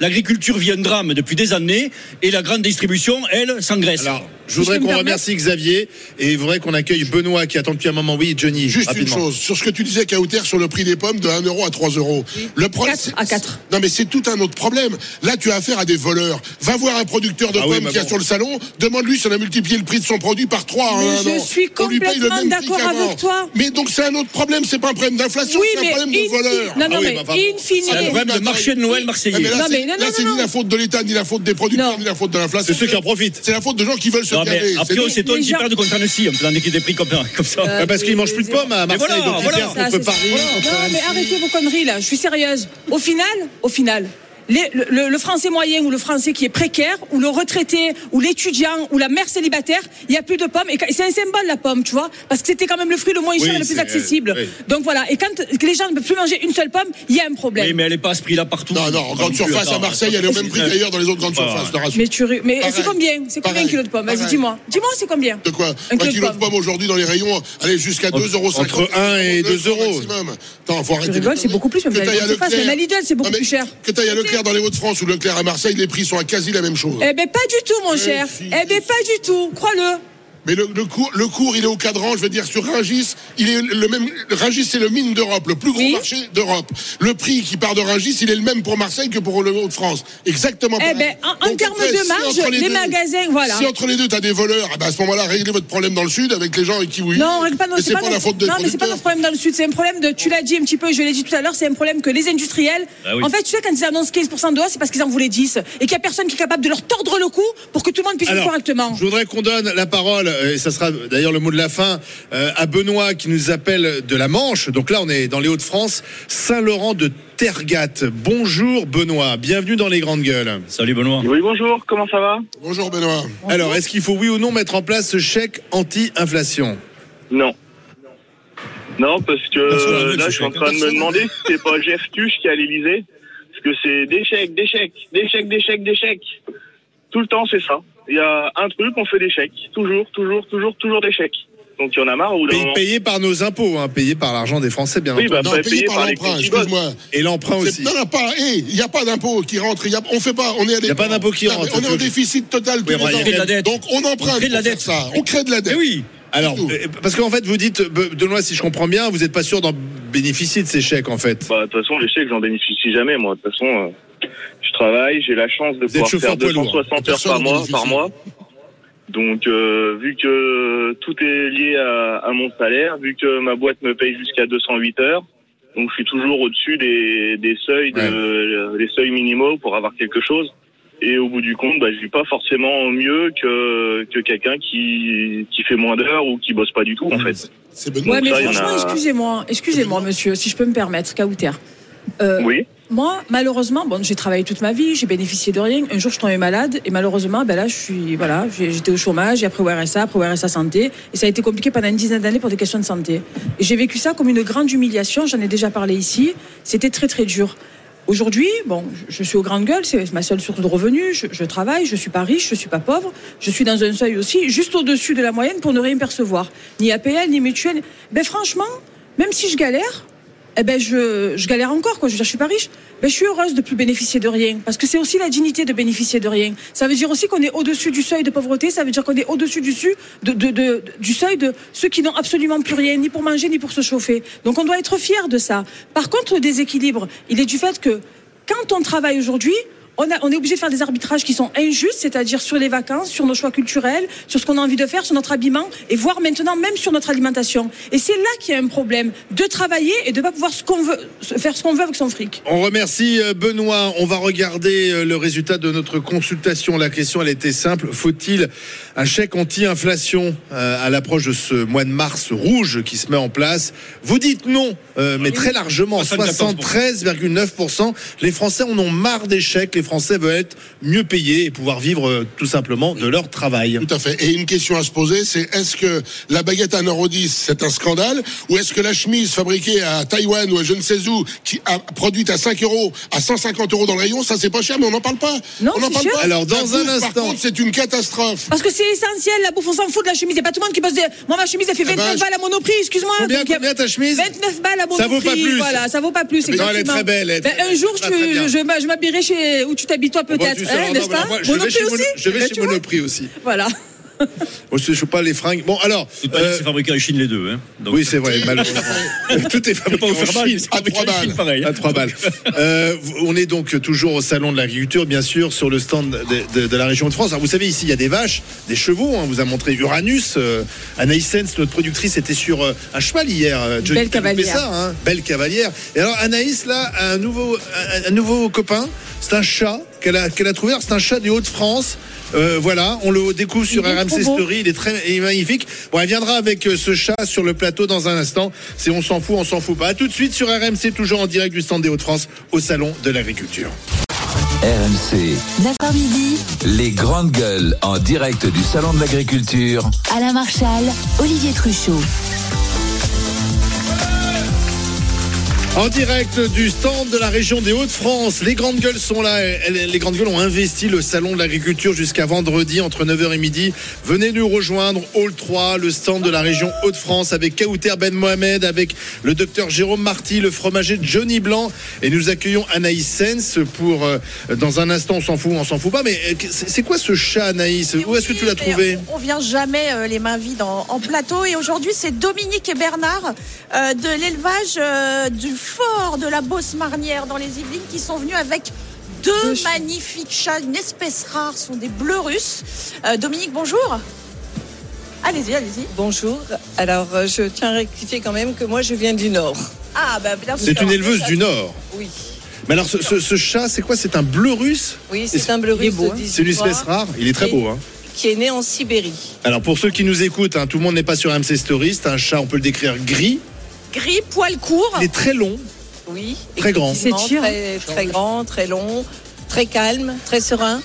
L'agriculture vit un drame depuis des années et la grande distribution, elle, s'engraisse. Je voudrais qu'on remercie Xavier et il faudrait qu'on accueille Benoît qui attend depuis un moment. Oui, Johnny. Juste rapidement. une chose, sur ce que tu disais, Kauter, sur le prix des pommes de 1 euro à 3 euros. Le problème. Quatre c'est- à quatre. Non, mais c'est tout un autre problème. Là, tu as affaire à des voleurs. Va voir un producteur de Ah oui, pommes mais qui est bon. sur le salon, demande-lui si on a multiplié le prix de son produit par 3 en Mais un je suis complètement d'accord avec toi. Mais donc, c'est un autre problème, c'est pas un problème d'inflation, Oui, c'est un problème in de voleurs. Non, non, Ah oui, mais bah, c'est le fine. problème de marché de Noël marseillais. là, Non, c'est, ni la faute de l'État, ni la faute des producteurs, ni la faute de l'inflation. C'est ceux qui en profitent. C'est la faute de gens qui veulent se Non, mais gaver. après, C'est qu'ils gens- perdent contre Annecy en faisant des, des prix comme, ça. Euh, parce qu'ils mangent plus de pommes à Mais Marseille, voilà, donc ils voilà. perdent contre Paris. Non, mais arrêtez vos conneries là. Je suis sérieuse. Au final, au final. Les- le, le- le français moyen ou le français qui est précaire ou le retraité ou l'étudiant ou la mère célibataire, il y a plus de pommes et c'est un symbole la pomme, tu vois, parce que c'était quand même le fruit le moins cher et le plus accessible. oui. Donc voilà. Et quand les gens ne peuvent plus manger une seule pomme, il y a un problème. Oui, mais elle n'est pas à ce prix-là partout. Non, non, en grande plus, surface à Marseille, elle est au même prix attends. qu'ailleurs dans les autres grandes Voilà. surfaces. Mais tu, mais Pareil. c'est combien? C'est combien un kilo de pommes? Vas-y, dis-moi. Dis-moi, c'est combien? De quoi? Un Un kilo de kilo de pommes. aujourd'hui dans les rayons, allez jusqu'à 2,50 euros. entre un et deux euros. maximum. Attends, faut arrêter. C'est beaucoup plus, même Lidl, c'est beaucoup plus cher. Que t'ailles à Leclerc dans les Hauts-de-France ou Leclerc à Marseille, les prix sont à quasi la même chose. Eh ben pas du tout, mon cher. si, eh ben pas du tout. Crois-le. Mais le, le cours, le cours, il est au cadran. Je veux dire, sur Rungis, il est le même. Rungis, c'est le mine d'Europe, le plus gros Oui. marché d'Europe. Le prix qui part de Rungis, il est le même pour Marseille que pour le Hauts-de-France. Exactement. Eh ben, en- termes de si marge, entre les deux- magasins, voilà. Si entre les deux, t'as des voleurs, eh ben, à ce moment-là, réglez votre problème dans le sud avec les gens avec qui vous Non, on règle pas, c'est pas, pas la notre- faute des non, mais c'est pas notre problème dans le sud. C'est un problème de, tu l'as dit un petit peu, je l'ai dit tout à l'heure, c'est un problème que les industriels, Ah oui. en fait, tu sais, quand ils annoncent 15% de hausse, c'est parce qu'ils en voulaient 10. Et qu'il y a personne qui est capable de leur tordre le cou pour que tout le monde puisse Alors, correctement. je voudrais qu'on donne la parole, et ça sera d'ailleurs le mot de la fin, euh, à Benoît qui nous appelle de la Manche. Donc là, on est dans les Hauts-de-France, Saint-Laurent de Tergat. Bonjour Benoît, bienvenue dans les grandes gueules. Salut Benoît. Oui, bonjour, comment ça va? Bonjour Benoît. Alors, est-ce qu'il faut oui ou non mettre en place ce chèque anti-inflation? Non. Non, parce que euh, là, je suis en train de me demander si c'est pas Jeff Tuch qui est à l'Elysée. Parce que c'est des chèques, des chèques, des chèques, des chèques, des chèques. Tout le temps, c'est ça. Il y a un truc, on fait des chèques. Toujours, toujours, toujours, toujours des chèques. Donc il y en a marre. Ou Payé, payé par nos impôts, hein, payé par l'argent des Français, bien Oui, entendu. bah, Non, pas payé payé par l'emprunt, excuse-moi. Et l'emprunt aussi. Non, non, pas. Il n'y a pas d'impôt qui rentre. y a- on fait pas. On est Il y a pas d'impôt qui rentre, On est en déficit total Oui, de la dette. Donc on emprunte On crée de la dette. ça. On crée de la dette. Eh oui. Alors, euh, parce qu'en fait, vous dites, Be- Benoît, si je comprends bien, vous n'êtes pas sûr d'en bénéficier de ces chèques, en fait. Bah, de toute façon, les chèques, j'en bénéficie jamais, moi. De toute façon, euh, je travaille, j'ai la chance de pouvoir faire poids lourd. 260 heures par mois, bénéficie. par mois. Donc, euh, vu que tout est lié à, à mon salaire, vu que ma boîte me paye jusqu'à 208 heures, donc je suis toujours au-dessus des, des seuils, de, des seuils minimaux pour avoir quelque chose. Et au bout du compte, bah, je vis pas forcément mieux que, que quelqu'un qui, qui fait moins d'heures ou qui bosse pas du tout, en fait. C'est Benoît. Ouais, mais ça, franchement, a- excusez-moi, excusez-moi, monsieur, si je peux me permettre, Kauter. Euh, Oui. Moi, malheureusement, bon, j'ai travaillé toute ma vie, j'ai bénéficié de rien. Un jour, je suis tombée malade et malheureusement, ben là, je suis, voilà, j'étais au chômage et après au RSA, après au RSA santé. Et ça a été compliqué pendant une dizaine d'années pour des questions de santé. Et j'ai vécu ça comme une grande humiliation. J'en ai déjà parlé ici. C'était très, très dur. Aujourd'hui, bon, je suis aux grandes gueules, c'est ma seule source de revenus. Je, je travaille, je suis pas riche, je suis pas pauvre. Je suis dans un seuil aussi, juste au-dessus de la moyenne pour ne rien percevoir. Ni APL, ni mutuelle. Ben franchement, même si je galère, eh ben je, je galère encore quoi. Je veux dire, je suis pas riche. Ben je suis heureuse de plus bénéficier de rien parce que c'est aussi la dignité de bénéficier de rien. Ça veut dire aussi qu'on est au-dessus du seuil de pauvreté. Ça veut dire qu'on est au-dessus du, du seuil de ceux qui n'ont absolument plus rien, ni pour manger ni pour se chauffer. Donc on doit être fier de ça. Par contre, le déséquilibre, il est du fait que quand on travaille aujourd'hui, on, a- on est obligé de faire des arbitrages qui sont injustes, c'est-à-dire sur les vacances, sur nos choix culturels, sur ce qu'on a envie de faire, sur notre habillement, et voire maintenant même sur notre alimentation. Et c'est là qu'il y a un problème, de travailler et de pas pouvoir ce qu'on veut, faire ce qu'on veut avec son fric. On remercie euh, Benoît. On va regarder euh, le résultat de notre consultation. La question, elle était simple. Faut-il un chèque anti-inflation euh, à l'approche de ce mois de mars rouge qui se met en place? Vous dites non, mais très largement, 74%. 73,9%. Les Français en ont marre des chèques. Les Français veulent être mieux payés et pouvoir vivre euh, tout simplement de leur travail. Tout à fait. Et une question à se poser, c'est est-ce que la baguette à 1,10€, c'est un scandale Ou est-ce que la chemise fabriquée à Taïwan ou à je ne sais où, qui a produite à 5 euros, à 150 euros dans le rayon, ça c'est pas cher, mais on n'en parle pas. Non, on n'en c'est parle cher. pas. Alors, dans La un bouffe, Par instant- contre, c'est une catastrophe. Parce que c'est essentiel, la bouffe, on s'en fout de la chemise. Il n'y a pas tout le monde qui bosse. des- Moi, ma chemise, elle fait Eh ben, 29 balles à Monoprix, excuse-moi. Combien, Donc, combien ta chemise 29 balles à Monoprix. Ça vaut pas plus. Voilà, ça vaut pas plus. Non, elle est très belle, elle est Ben, un jour, je m'habillerai chez où tu Bon, peut-être, hein, n'est-ce pas moi, je vais Monoprix aussi. je vais chez Monoprix aussi. Voilà. Moi, Je ne suis pas les fringues. Bon, alors. C'est pas euh, c'est fabriqué en Chine les deux. Hein. Donc, oui, c'est vrai, malheureusement. Tout est fabriqué en Chine. à en Chine, balles. pareil. hein. À trois balles. Euh, on est donc toujours au salon de l'agriculture, bien sûr, sur le stand de, de- de la région de France. Alors, vous savez, ici, il y a des vaches, des chevaux. hein. On vous a montré Uranus. Euh, Anaïs Sens, notre productrice, était sur euh, un cheval hier. Euh, Johnny, Belle cavalière. ça, hein Belle cavalière. Et alors, Anaïs, là, a un nouveau, un, un nouveau copain. C'est un chat qu'elle a, qu'elle a trouvé. Alors, C'est un chat du Hauts-de-France. Euh, voilà, on le découvre sur RMC. Story. Il est très il est magnifique. Bon, elle viendra avec euh, ce chat sur le plateau dans un instant. C'est on s'en fout, on s'en fout pas. À tout de suite sur RMC, toujours en direct du stand des Hauts-de-France au salon de l'agriculture. RMC, 9h midi, les grandes gueules en direct du Salon de l'Agriculture. Alain Marchal, Olivier Truchot. En direct du stand de la région des Hauts-de-France, les grandes gueules sont là. Les grandes gueules ont investi le salon de l'agriculture jusqu'à vendredi entre 9h et midi. Venez nous rejoindre, Hall 3, le stand de la région Hauts-de-France avec Kaouter Ben Mohamed, avec le docteur Jérôme Marty, le fromager Johnny Blanc. Et nous accueillons Anaïs Sens pour, euh, dans un instant, on s'en fout, on s'en fout pas. Mais euh, c'est quoi ce chat, Anaïs? Où est-ce que tu l'as trouvé? On vient jamais euh, les mains vides en, en plateau. Et aujourd'hui, c'est Dominique et Bernard euh, de l'élevage euh, du fort de la Beauce Marnière dans les Yvelines qui sont venus avec deux magnifiques chats, une espèce rare, ce sont des bleus russes. Euh, Dominique, bonjour. Allez-y, allez-y. Bonjour. Alors, euh, je tiens à rectifier quand même que moi, je viens du Nord. Ah, bah, bien sûr. C'est une éleveuse du Nord. Oui. Mais alors, ce, ce- ce chat, c'est quoi? C'est un bleu russe? Oui, c'est un bleu russe 18 C'est une espèce rare. Il est très Et- beau. Hein. qui est né en Sibérie. Alors pour ceux qui nous écoutent, hein, tout le monde n'est pas sur MC Story, c'est un chat, on peut le décrire gris, Gris, poil court. il est très long, Oui. Très grand. Il s'étire. Très, très grand, très long, très calme, très serein.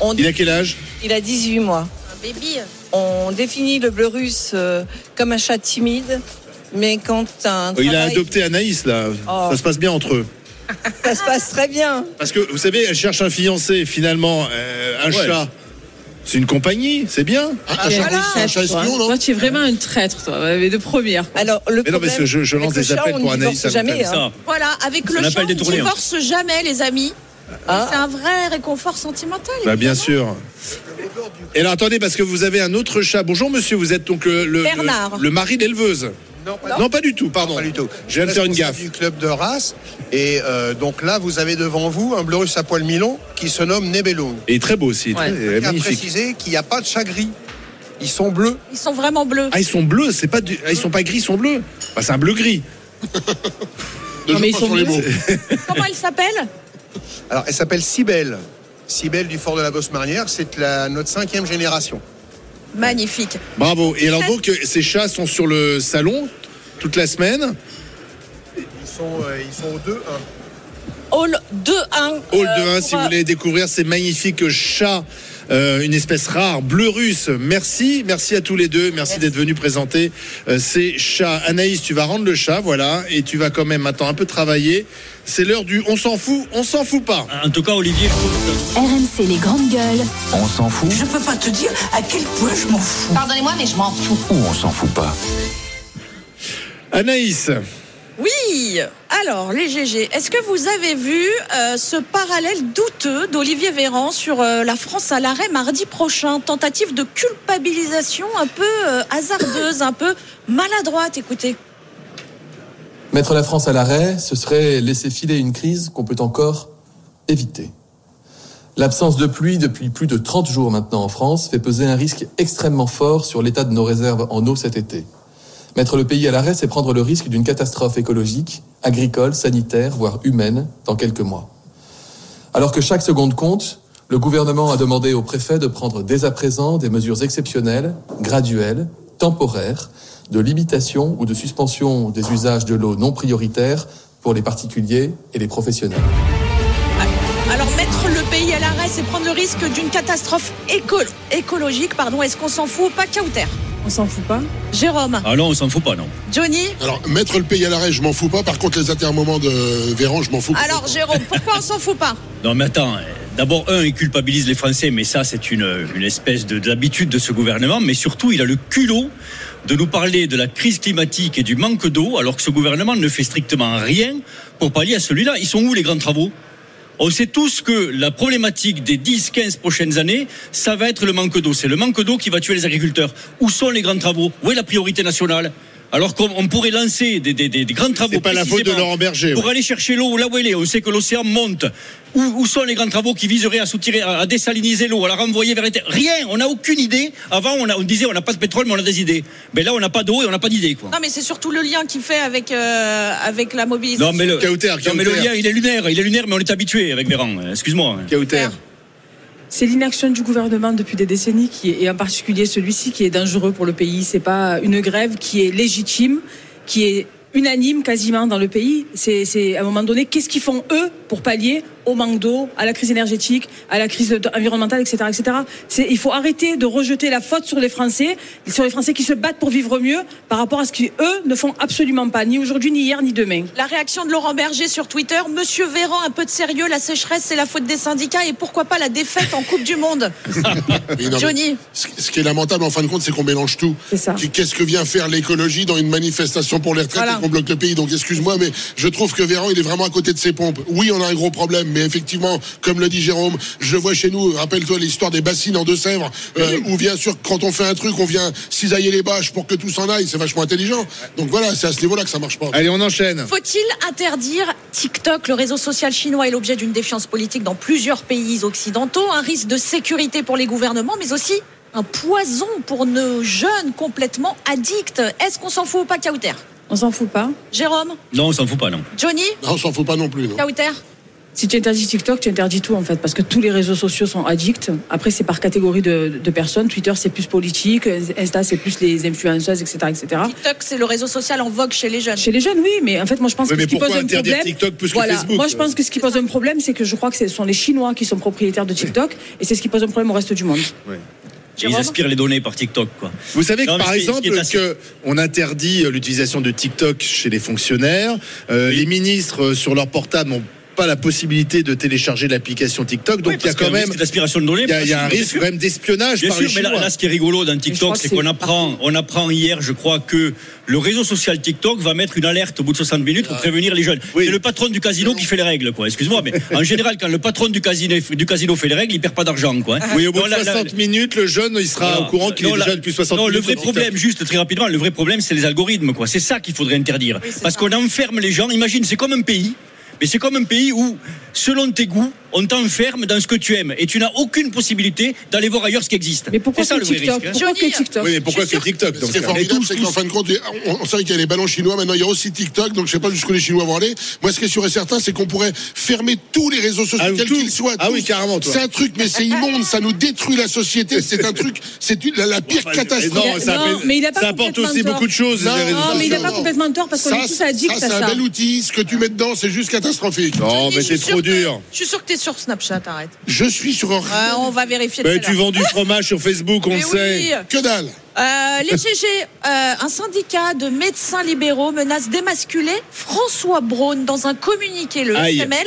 On il a quel âge il a 18 mois. Un baby. On définit le bleu russe euh, comme un chat timide, mais quand un Il a adopté Anaïs là, Oh. ça se passe bien entre eux. ça se passe très bien. Parce que vous savez, elle cherche un fiancé, finalement, euh, un Ouais. chat. C'est une compagnie, c'est bien. Un, un voilà. espion, non Toi, tu es vraiment un traître, toi, mais de première. Alors, le Mais non, mais problème, je- je lance avec le des chat, appels on pour ne Anaïs jamais. Hein. ça. Voilà, avec le chat, on détourné, hein. divorce jamais, les amis. Ah. C'est un vrai réconfort sentimental. Bah, bien sûr. Et alors attendez, parce que vous avez un autre chat. Bonjour monsieur, vous êtes donc euh, le, Bernard. le, le mari d'éleveuse. Non, pas, Non, pas du tout, pardon. pas du tout. Je viens de faire une gaffe. du club de race. Et euh, donc là, vous avez devant vous un bleu russe à poil milon qui se nomme Nebelung. Et très beau aussi, très- Ouais. Il a magnifique. précisé qu'il n'y a pas de chat gris. Ils sont bleus. Ils sont vraiment bleus. Ah, ils sont bleus, c'est pas du... ah, ils sont pas gris, ils sont bleus. Bah, c'est un bleu gris. Non, mais ils sont bleus. Comment elle s'appelle Alors, elle s'appelle Cybelle. Cybelle du fort de la Bosse Marnière. C'est la, notre cinquième génération. Magnifique. Bravo. Et alors donc, euh, ces chats sont sur le salon toute la semaine. Ils sont, euh, ils sont au 2-1. Hall 2-1. Hall euh, 2-1, pour, si vous euh, voulez découvrir ces magnifiques chats. Euh, une espèce rare, bleu russe. Merci, merci à tous les deux. Merci, d'être venus présenter euh, ces chats. Anaïs, tu vas rendre le chat, voilà, et tu vas quand même maintenant un peu travailler. C'est l'heure du on s'en fout, on s'en fout pas. En tout cas, Olivier, RMC les grandes gueules. On s'en fout Je peux pas te dire à quel point je m'en fous. Pardonnez-moi, mais je m'en fous. ou on s'en fout pas Anaïs, Oui. Alors, les GG, est-ce que vous avez vu euh, ce parallèle douteux d'Olivier Véran sur euh, la France à l'arrêt mardi prochain? Tentative de culpabilisation un peu euh, hasardeuse, un peu maladroite, écoutez. Mettre la France à l'arrêt, ce serait laisser filer une crise qu'on peut encore éviter. L'absence de pluie depuis plus de 30 jours maintenant en France fait peser un risque extrêmement fort sur l'état de nos réserves en eau cet été. Mettre le pays à l'arrêt, c'est prendre le risque d'une catastrophe écologique, agricole, sanitaire, voire humaine, dans quelques mois. Alors que chaque seconde compte, le gouvernement a demandé au préfet de prendre dès à présent des mesures exceptionnelles, graduelles, temporaires, de limitation ou de suspension des usages de l'eau non prioritaires pour les particuliers et les professionnels. Alors, mettre le pays à l'arrêt, c'est prendre le risque d'une catastrophe éco- écologique. Pardon, est-ce qu'on s'en fout ou pas Kauter? On s'en fout pas. Jérôme Ah non, on s'en fout pas, non. Johnny Alors, mettre le pays à l'arrêt, je m'en fous pas. Par contre, les atermoments de Véran, je m'en fous. Alors, Jérôme, pourquoi on s'en fout pas? Non, mais attends. euh, D'abord, un, il culpabilise les Français, mais ça, c'est une, une espèce de- d'habitude de ce gouvernement. Mais surtout, il a le culot de nous parler de la crise climatique et du manque d'eau, alors que ce gouvernement ne fait strictement rien pour pallier à celui-là. Ils sont où les grands travaux? On sait tous que la problématique des 10-15 prochaines années, ça va être le manque d'eau. C'est le manque d'eau qui va tuer les agriculteurs. Où sont les grands travaux? Où est la priorité nationale? Alors qu'on on pourrait lancer des, des- des- des grands travaux. C'est pas la faute de précisément Laurent Berger, Pour ouais. aller chercher l'eau là où elle est. On sait que l'océan monte. Où, où sont les grands travaux qui viseraient à soutirer, à, à désaliniser l'eau, à la renvoyer vers les terres? Rien. On n'a aucune idée. Avant, on, a- on disait on n'a pas de pétrole, mais on a des idées. Mais là, on n'a pas d'eau et on n'a pas d'idée. Non, mais c'est surtout le lien qu'il fait avec, euh, avec la mobilisation. Non mais, le, Kauter, non, mais le lien, il est lunaire. Il est lunaire, mais on est habitué avec Véran. Excuse-moi. Kauter. C'est l'inaction du gouvernement depuis des décennies et en particulier celui-ci qui est dangereux pour le pays. C'est pas une grève qui est légitime, qui est unanime quasiment dans le pays. C'est à un moment donné, qu'est-ce qu'ils font eux pour pallier au manque d'eau, à la crise énergétique, à la crise environnementale, etc., etc. Il faut arrêter de rejeter la faute sur les Français, sur les Français qui se battent pour vivre mieux, par rapport à ce qu'eux ne font absolument pas, ni aujourd'hui, ni hier, ni demain. La réaction de Laurent Berger sur Twitter, Monsieur Véran, un peu de sérieux, la sécheresse, c'est la faute des syndicats et pourquoi pas la défaite en Coupe du Monde? Oui, non, mais Johnny Ce qui est lamentable en fin de compte, c'est qu'on mélange tout. Qu'est-ce que vient faire l'écologie dans une manifestation pour les retraites Voilà. et qu'on bloque le pays? Donc excuse-moi, mais je trouve que Véran, il est vraiment à côté de ses pompes. Oui, on a un gros problème, mais effectivement, comme le dit Jérôme, je vois chez nous, rappelle-toi l'histoire des bassines en Deux-Sèvres, euh, où bien sûr, quand on fait un truc, on vient cisailler les bâches pour que tout s'en aille, c'est vachement intelligent. Donc voilà, c'est à ce niveau-là que ça marche pas. Allez, on enchaîne. Faut-il interdire TikTok Le réseau social chinois est l'objet d'une défiance politique dans plusieurs pays occidentaux, un risque de sécurité pour les gouvernements, mais aussi un poison pour nos jeunes complètement addicts? Est-ce qu'on s'en fout ou pas, Kauter? On s'en fout pas. Jérôme? Non, on s'en fout pas, non. Johnny? Non, on s'en fout pas non plus. Non. Kauter? Si tu interdis TikTok, tu interdis tout en fait, parce que tous les réseaux sociaux sont addicts. Après, c'est par catégorie de, de personnes. Twitter, c'est plus politique. Insta, c'est plus les influenceuses, etc., etc. TikTok, c'est le réseau social en vogue chez les jeunes. Chez les jeunes, oui, mais en fait, moi, je pense Oui, que ce qui pose pourquoi un interdire problème. TikTok plus que. Facebook Moi, je pense que ce qui pose un problème, c'est que je crois que ce sont les Chinois qui sont propriétaires de TikTok, et c'est ce qui pose un problème au reste du monde. Ils aspirent les données par TikTok, quoi. Vous savez que Non, mais par exemple assez- que on interdit euh, l'utilisation de TikTok chez les fonctionnaires, euh, les ministres euh, sur leur portable n'ont pas la possibilité de télécharger l'application TikTok, donc Oui, il y a quand y a un même risque d'aspiration de données, il y a, il y a un risque sûr. quand même d'espionnage Bien par sûr, les mais là, ce qui est rigolo dans TikTok, c'est qu'on apprend, on apprend hier, je crois, que le réseau social TikTok va mettre une alerte au bout de 60 minutes pour prévenir les jeunes. C'est le patron du casino qui fait les règles, quoi. Excuse-moi, mais en général, quand le patron du casino, du casino fait les règles, il perd pas d'argent, quoi. Oui, au bout Non, de là, là, 60 minutes, le jeune, il sera au courant qu'il est Non, déjà depuis 60 non, minutes. le vrai TikTok. problème, juste très rapidement, le vrai problème, c'est les algorithmes, quoi. C'est ça qu'il faudrait interdire. Parce qu'on enferme les gens. Imagine, c'est comme un pays. Mais c'est comme un pays où, selon tes goûts, on t'enferme dans ce que tu aimes et tu n'as aucune possibilité d'aller voir ailleurs ce qui existe. Mais pourquoi c'est ça TikTok risque. hein. Pourquoi que TikTok Oui, mais pourquoi que TikTok Ce donc qui est formidable, c'est qu'en fin de compte, on, on sait qu'il y a les ballons chinois, maintenant il y a aussi TikTok, donc je sais pas jusqu'où les Chinois vont aller. Moi, ce qui est sûr et certain, c'est qu'on pourrait fermer tous les réseaux sociaux, Ah, quels qu'ils soient. Ah tous. oui, carrément. C'est un truc, mais c'est immonde, ça nous détruit la société, c'est un truc, c'est une- la, la pire Enfin, catastrophe. non, ça, Non, mais il a pas ça apporte aussi tort. beaucoup de choses. Non, les réseaux Non, mais il n'a pas complètement tort parce qu'on est tous addicts ça, à c'est un ça. bel outil. Ce que tu mets dedans, c'est juste catastrophique. Non, mais c'est trop dur. Je suis sûr que es sur Snapchat, arrête. Je suis sur. Ouais, on va vérifier tu vends du fromage sur Facebook, on Mais le sait. oui. Que dalle. Euh, les GG, euh, un syndicat de médecins libéraux menace d'émasculer François Braun dans un communiqué. Le Aïe. FML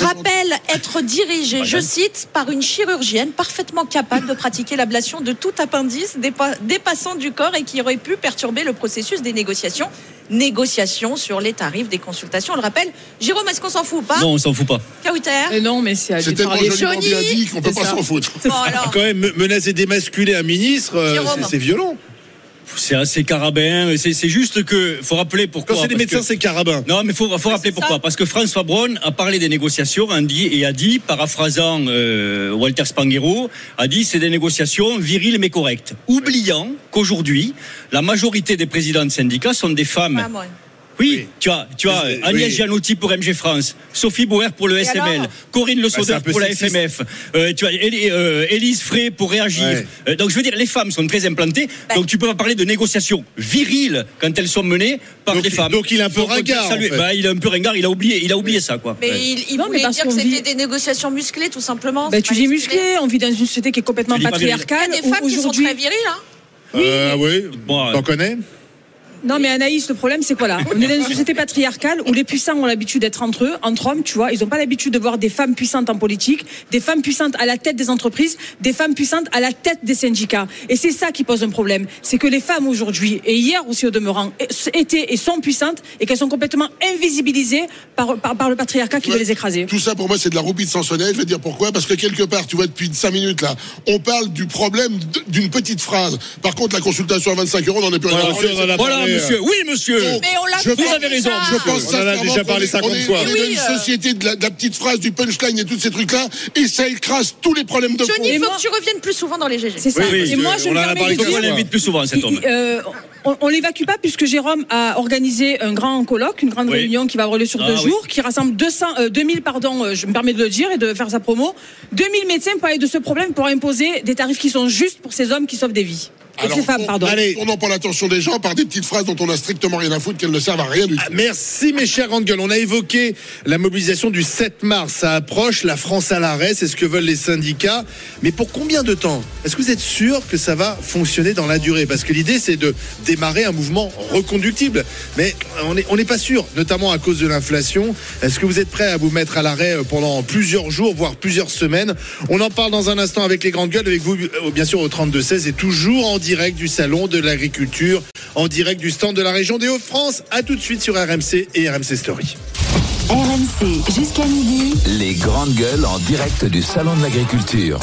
rappelle être dirigé, je cite, par une chirurgienne parfaitement capable de pratiquer l'ablation de tout appendice dépa- dépassant du corps et qui aurait pu perturber le processus des négociations. Négociations sur les tarifs des consultations. On le rappelle. Jérôme, est-ce qu'on s'en fout ou pas Non, on s'en fout pas. Kauter Et non, mais c'est à C'est tellement joliment bien dit qu'on peut pas s'en foutre. Bon, alors. Quand même, me- menacer d'émasculer un ministre, euh, c'est violent. C'est assez carabin. C'est c'est juste que faut rappeler pourquoi. Quand c'est des médecins, que- c'est carabin. Non, mais faut, faut rappeler pourquoi. ça. Parce que François Braun a parlé des négociations a dit, et a dit, paraphrasant euh, Walter Spanghero, a dit c'est des négociations viriles mais correctes. Oubliant qu'aujourd'hui, la majorité des présidents de syndicats sont des femmes. Ah, moi. Oui, tu as, tu as Agnès oui. Gianotti pour MG France, Sophie Bauer pour le Et SML, Corinne Le Bah, un peu pour la sexiste. FMF, euh, tu as euh, Élise Frey pour réagir. Ouais. Euh, donc je veux dire, les femmes sont très implantées, Ben. donc tu peux pas parler de négociations viriles quand elles sont menées par Donc- des femmes. donc il est un peu ringard, saluer. en fait. Bah, il est un peu ringard, il a oublié, il a oublié ça quoi. Mais Ouais. il, il Non, voulait dire que c'était des négociations musclées, tout simplement. Ben, c'est tu dis musclé. musclé, on vit dans une société qui est complètement viril. Il y patriarcale. a des femmes qui sont très viriles, hein. Euh, oui, Bon, t'en connais? Non, mais Anaïs, le problème, c'est quoi là? On est dans une société patriarcale où les puissants ont l'habitude d'être entre eux, entre hommes, tu vois. Ils n'ont pas l'habitude de voir des femmes puissantes en politique, des femmes puissantes à la tête des entreprises, des femmes puissantes à la tête des syndicats. Et c'est ça qui pose un problème. C'est que les femmes aujourd'hui, et hier aussi au demeurant, étaient et sont puissantes et qu'elles sont complètement invisibilisées par, par, par le patriarcat qui veut les écraser. Tout ça pour moi c'est de la roupie de Sansonnet. Je vais dire pourquoi? Parce que quelque part, tu vois, depuis 5 minutes là, on parle du problème d'une petite phrase. Par contre, la consultation à 25 euros, on n'en est plus rien Voilà, monsieur. Oui, monsieur. Mais on l'a Je fait pense- avez raison, déjà. Je pense On en a déjà parlé qu'on est- 50 on est- fois. On est dans une société de la, de la petite phrase, du punchline et tous ces trucs-là, et ça écrase tous les problèmes de Johnny, il faut que tu reviennes plus souvent dans les GG. C'est ça. Oui, oui, et moi, je on me permets de dire- plus souvent cet homme. On, on l'évacue pas puisque Jérôme a organisé un grand colloque, une grande Oui. réunion qui va avoir lieu sur Ah deux oui. jours, qui rassemble 200, euh, 2000, pardon, euh, je me permets de le dire et de faire sa promo, 2000 médecins pour parler de ce problème, pour imposer des tarifs qui sont justes pour ces hommes qui sauvent des vies. Alors, ces femmes, pardon. Allez. tournons pas l'attention des gens par des petites phrases dont on a strictement rien à foutre, qu'elles ne servent à rien du tout. Ah, Merci mes chers gueules. On a évoqué la mobilisation du 7 mars. Ça approche, la France à l'arrêt, c'est ce que veulent les syndicats. Mais pour combien de temps? Est-ce que vous êtes sûr que ça va fonctionner dans la durée? Parce que l'idée c'est de démarrer un mouvement reconductible. Mais on n'est on n'est pas sûr, notamment à cause de l'inflation. Est-ce que vous êtes prêts à vous mettre à l'arrêt euh, pendant plusieurs jours, voire plusieurs semaines? On en parle dans un instant avec les grandes gueules, avec vous euh, bien sûr au 32-16 et toujours en direct du salon de l'agriculture, en direct du stand de la région des Hauts-de-France. À tout de suite sur RMC et RMC Story. RMC jusqu'à midi. Les grandes gueules en direct du Salon de l'Agriculture.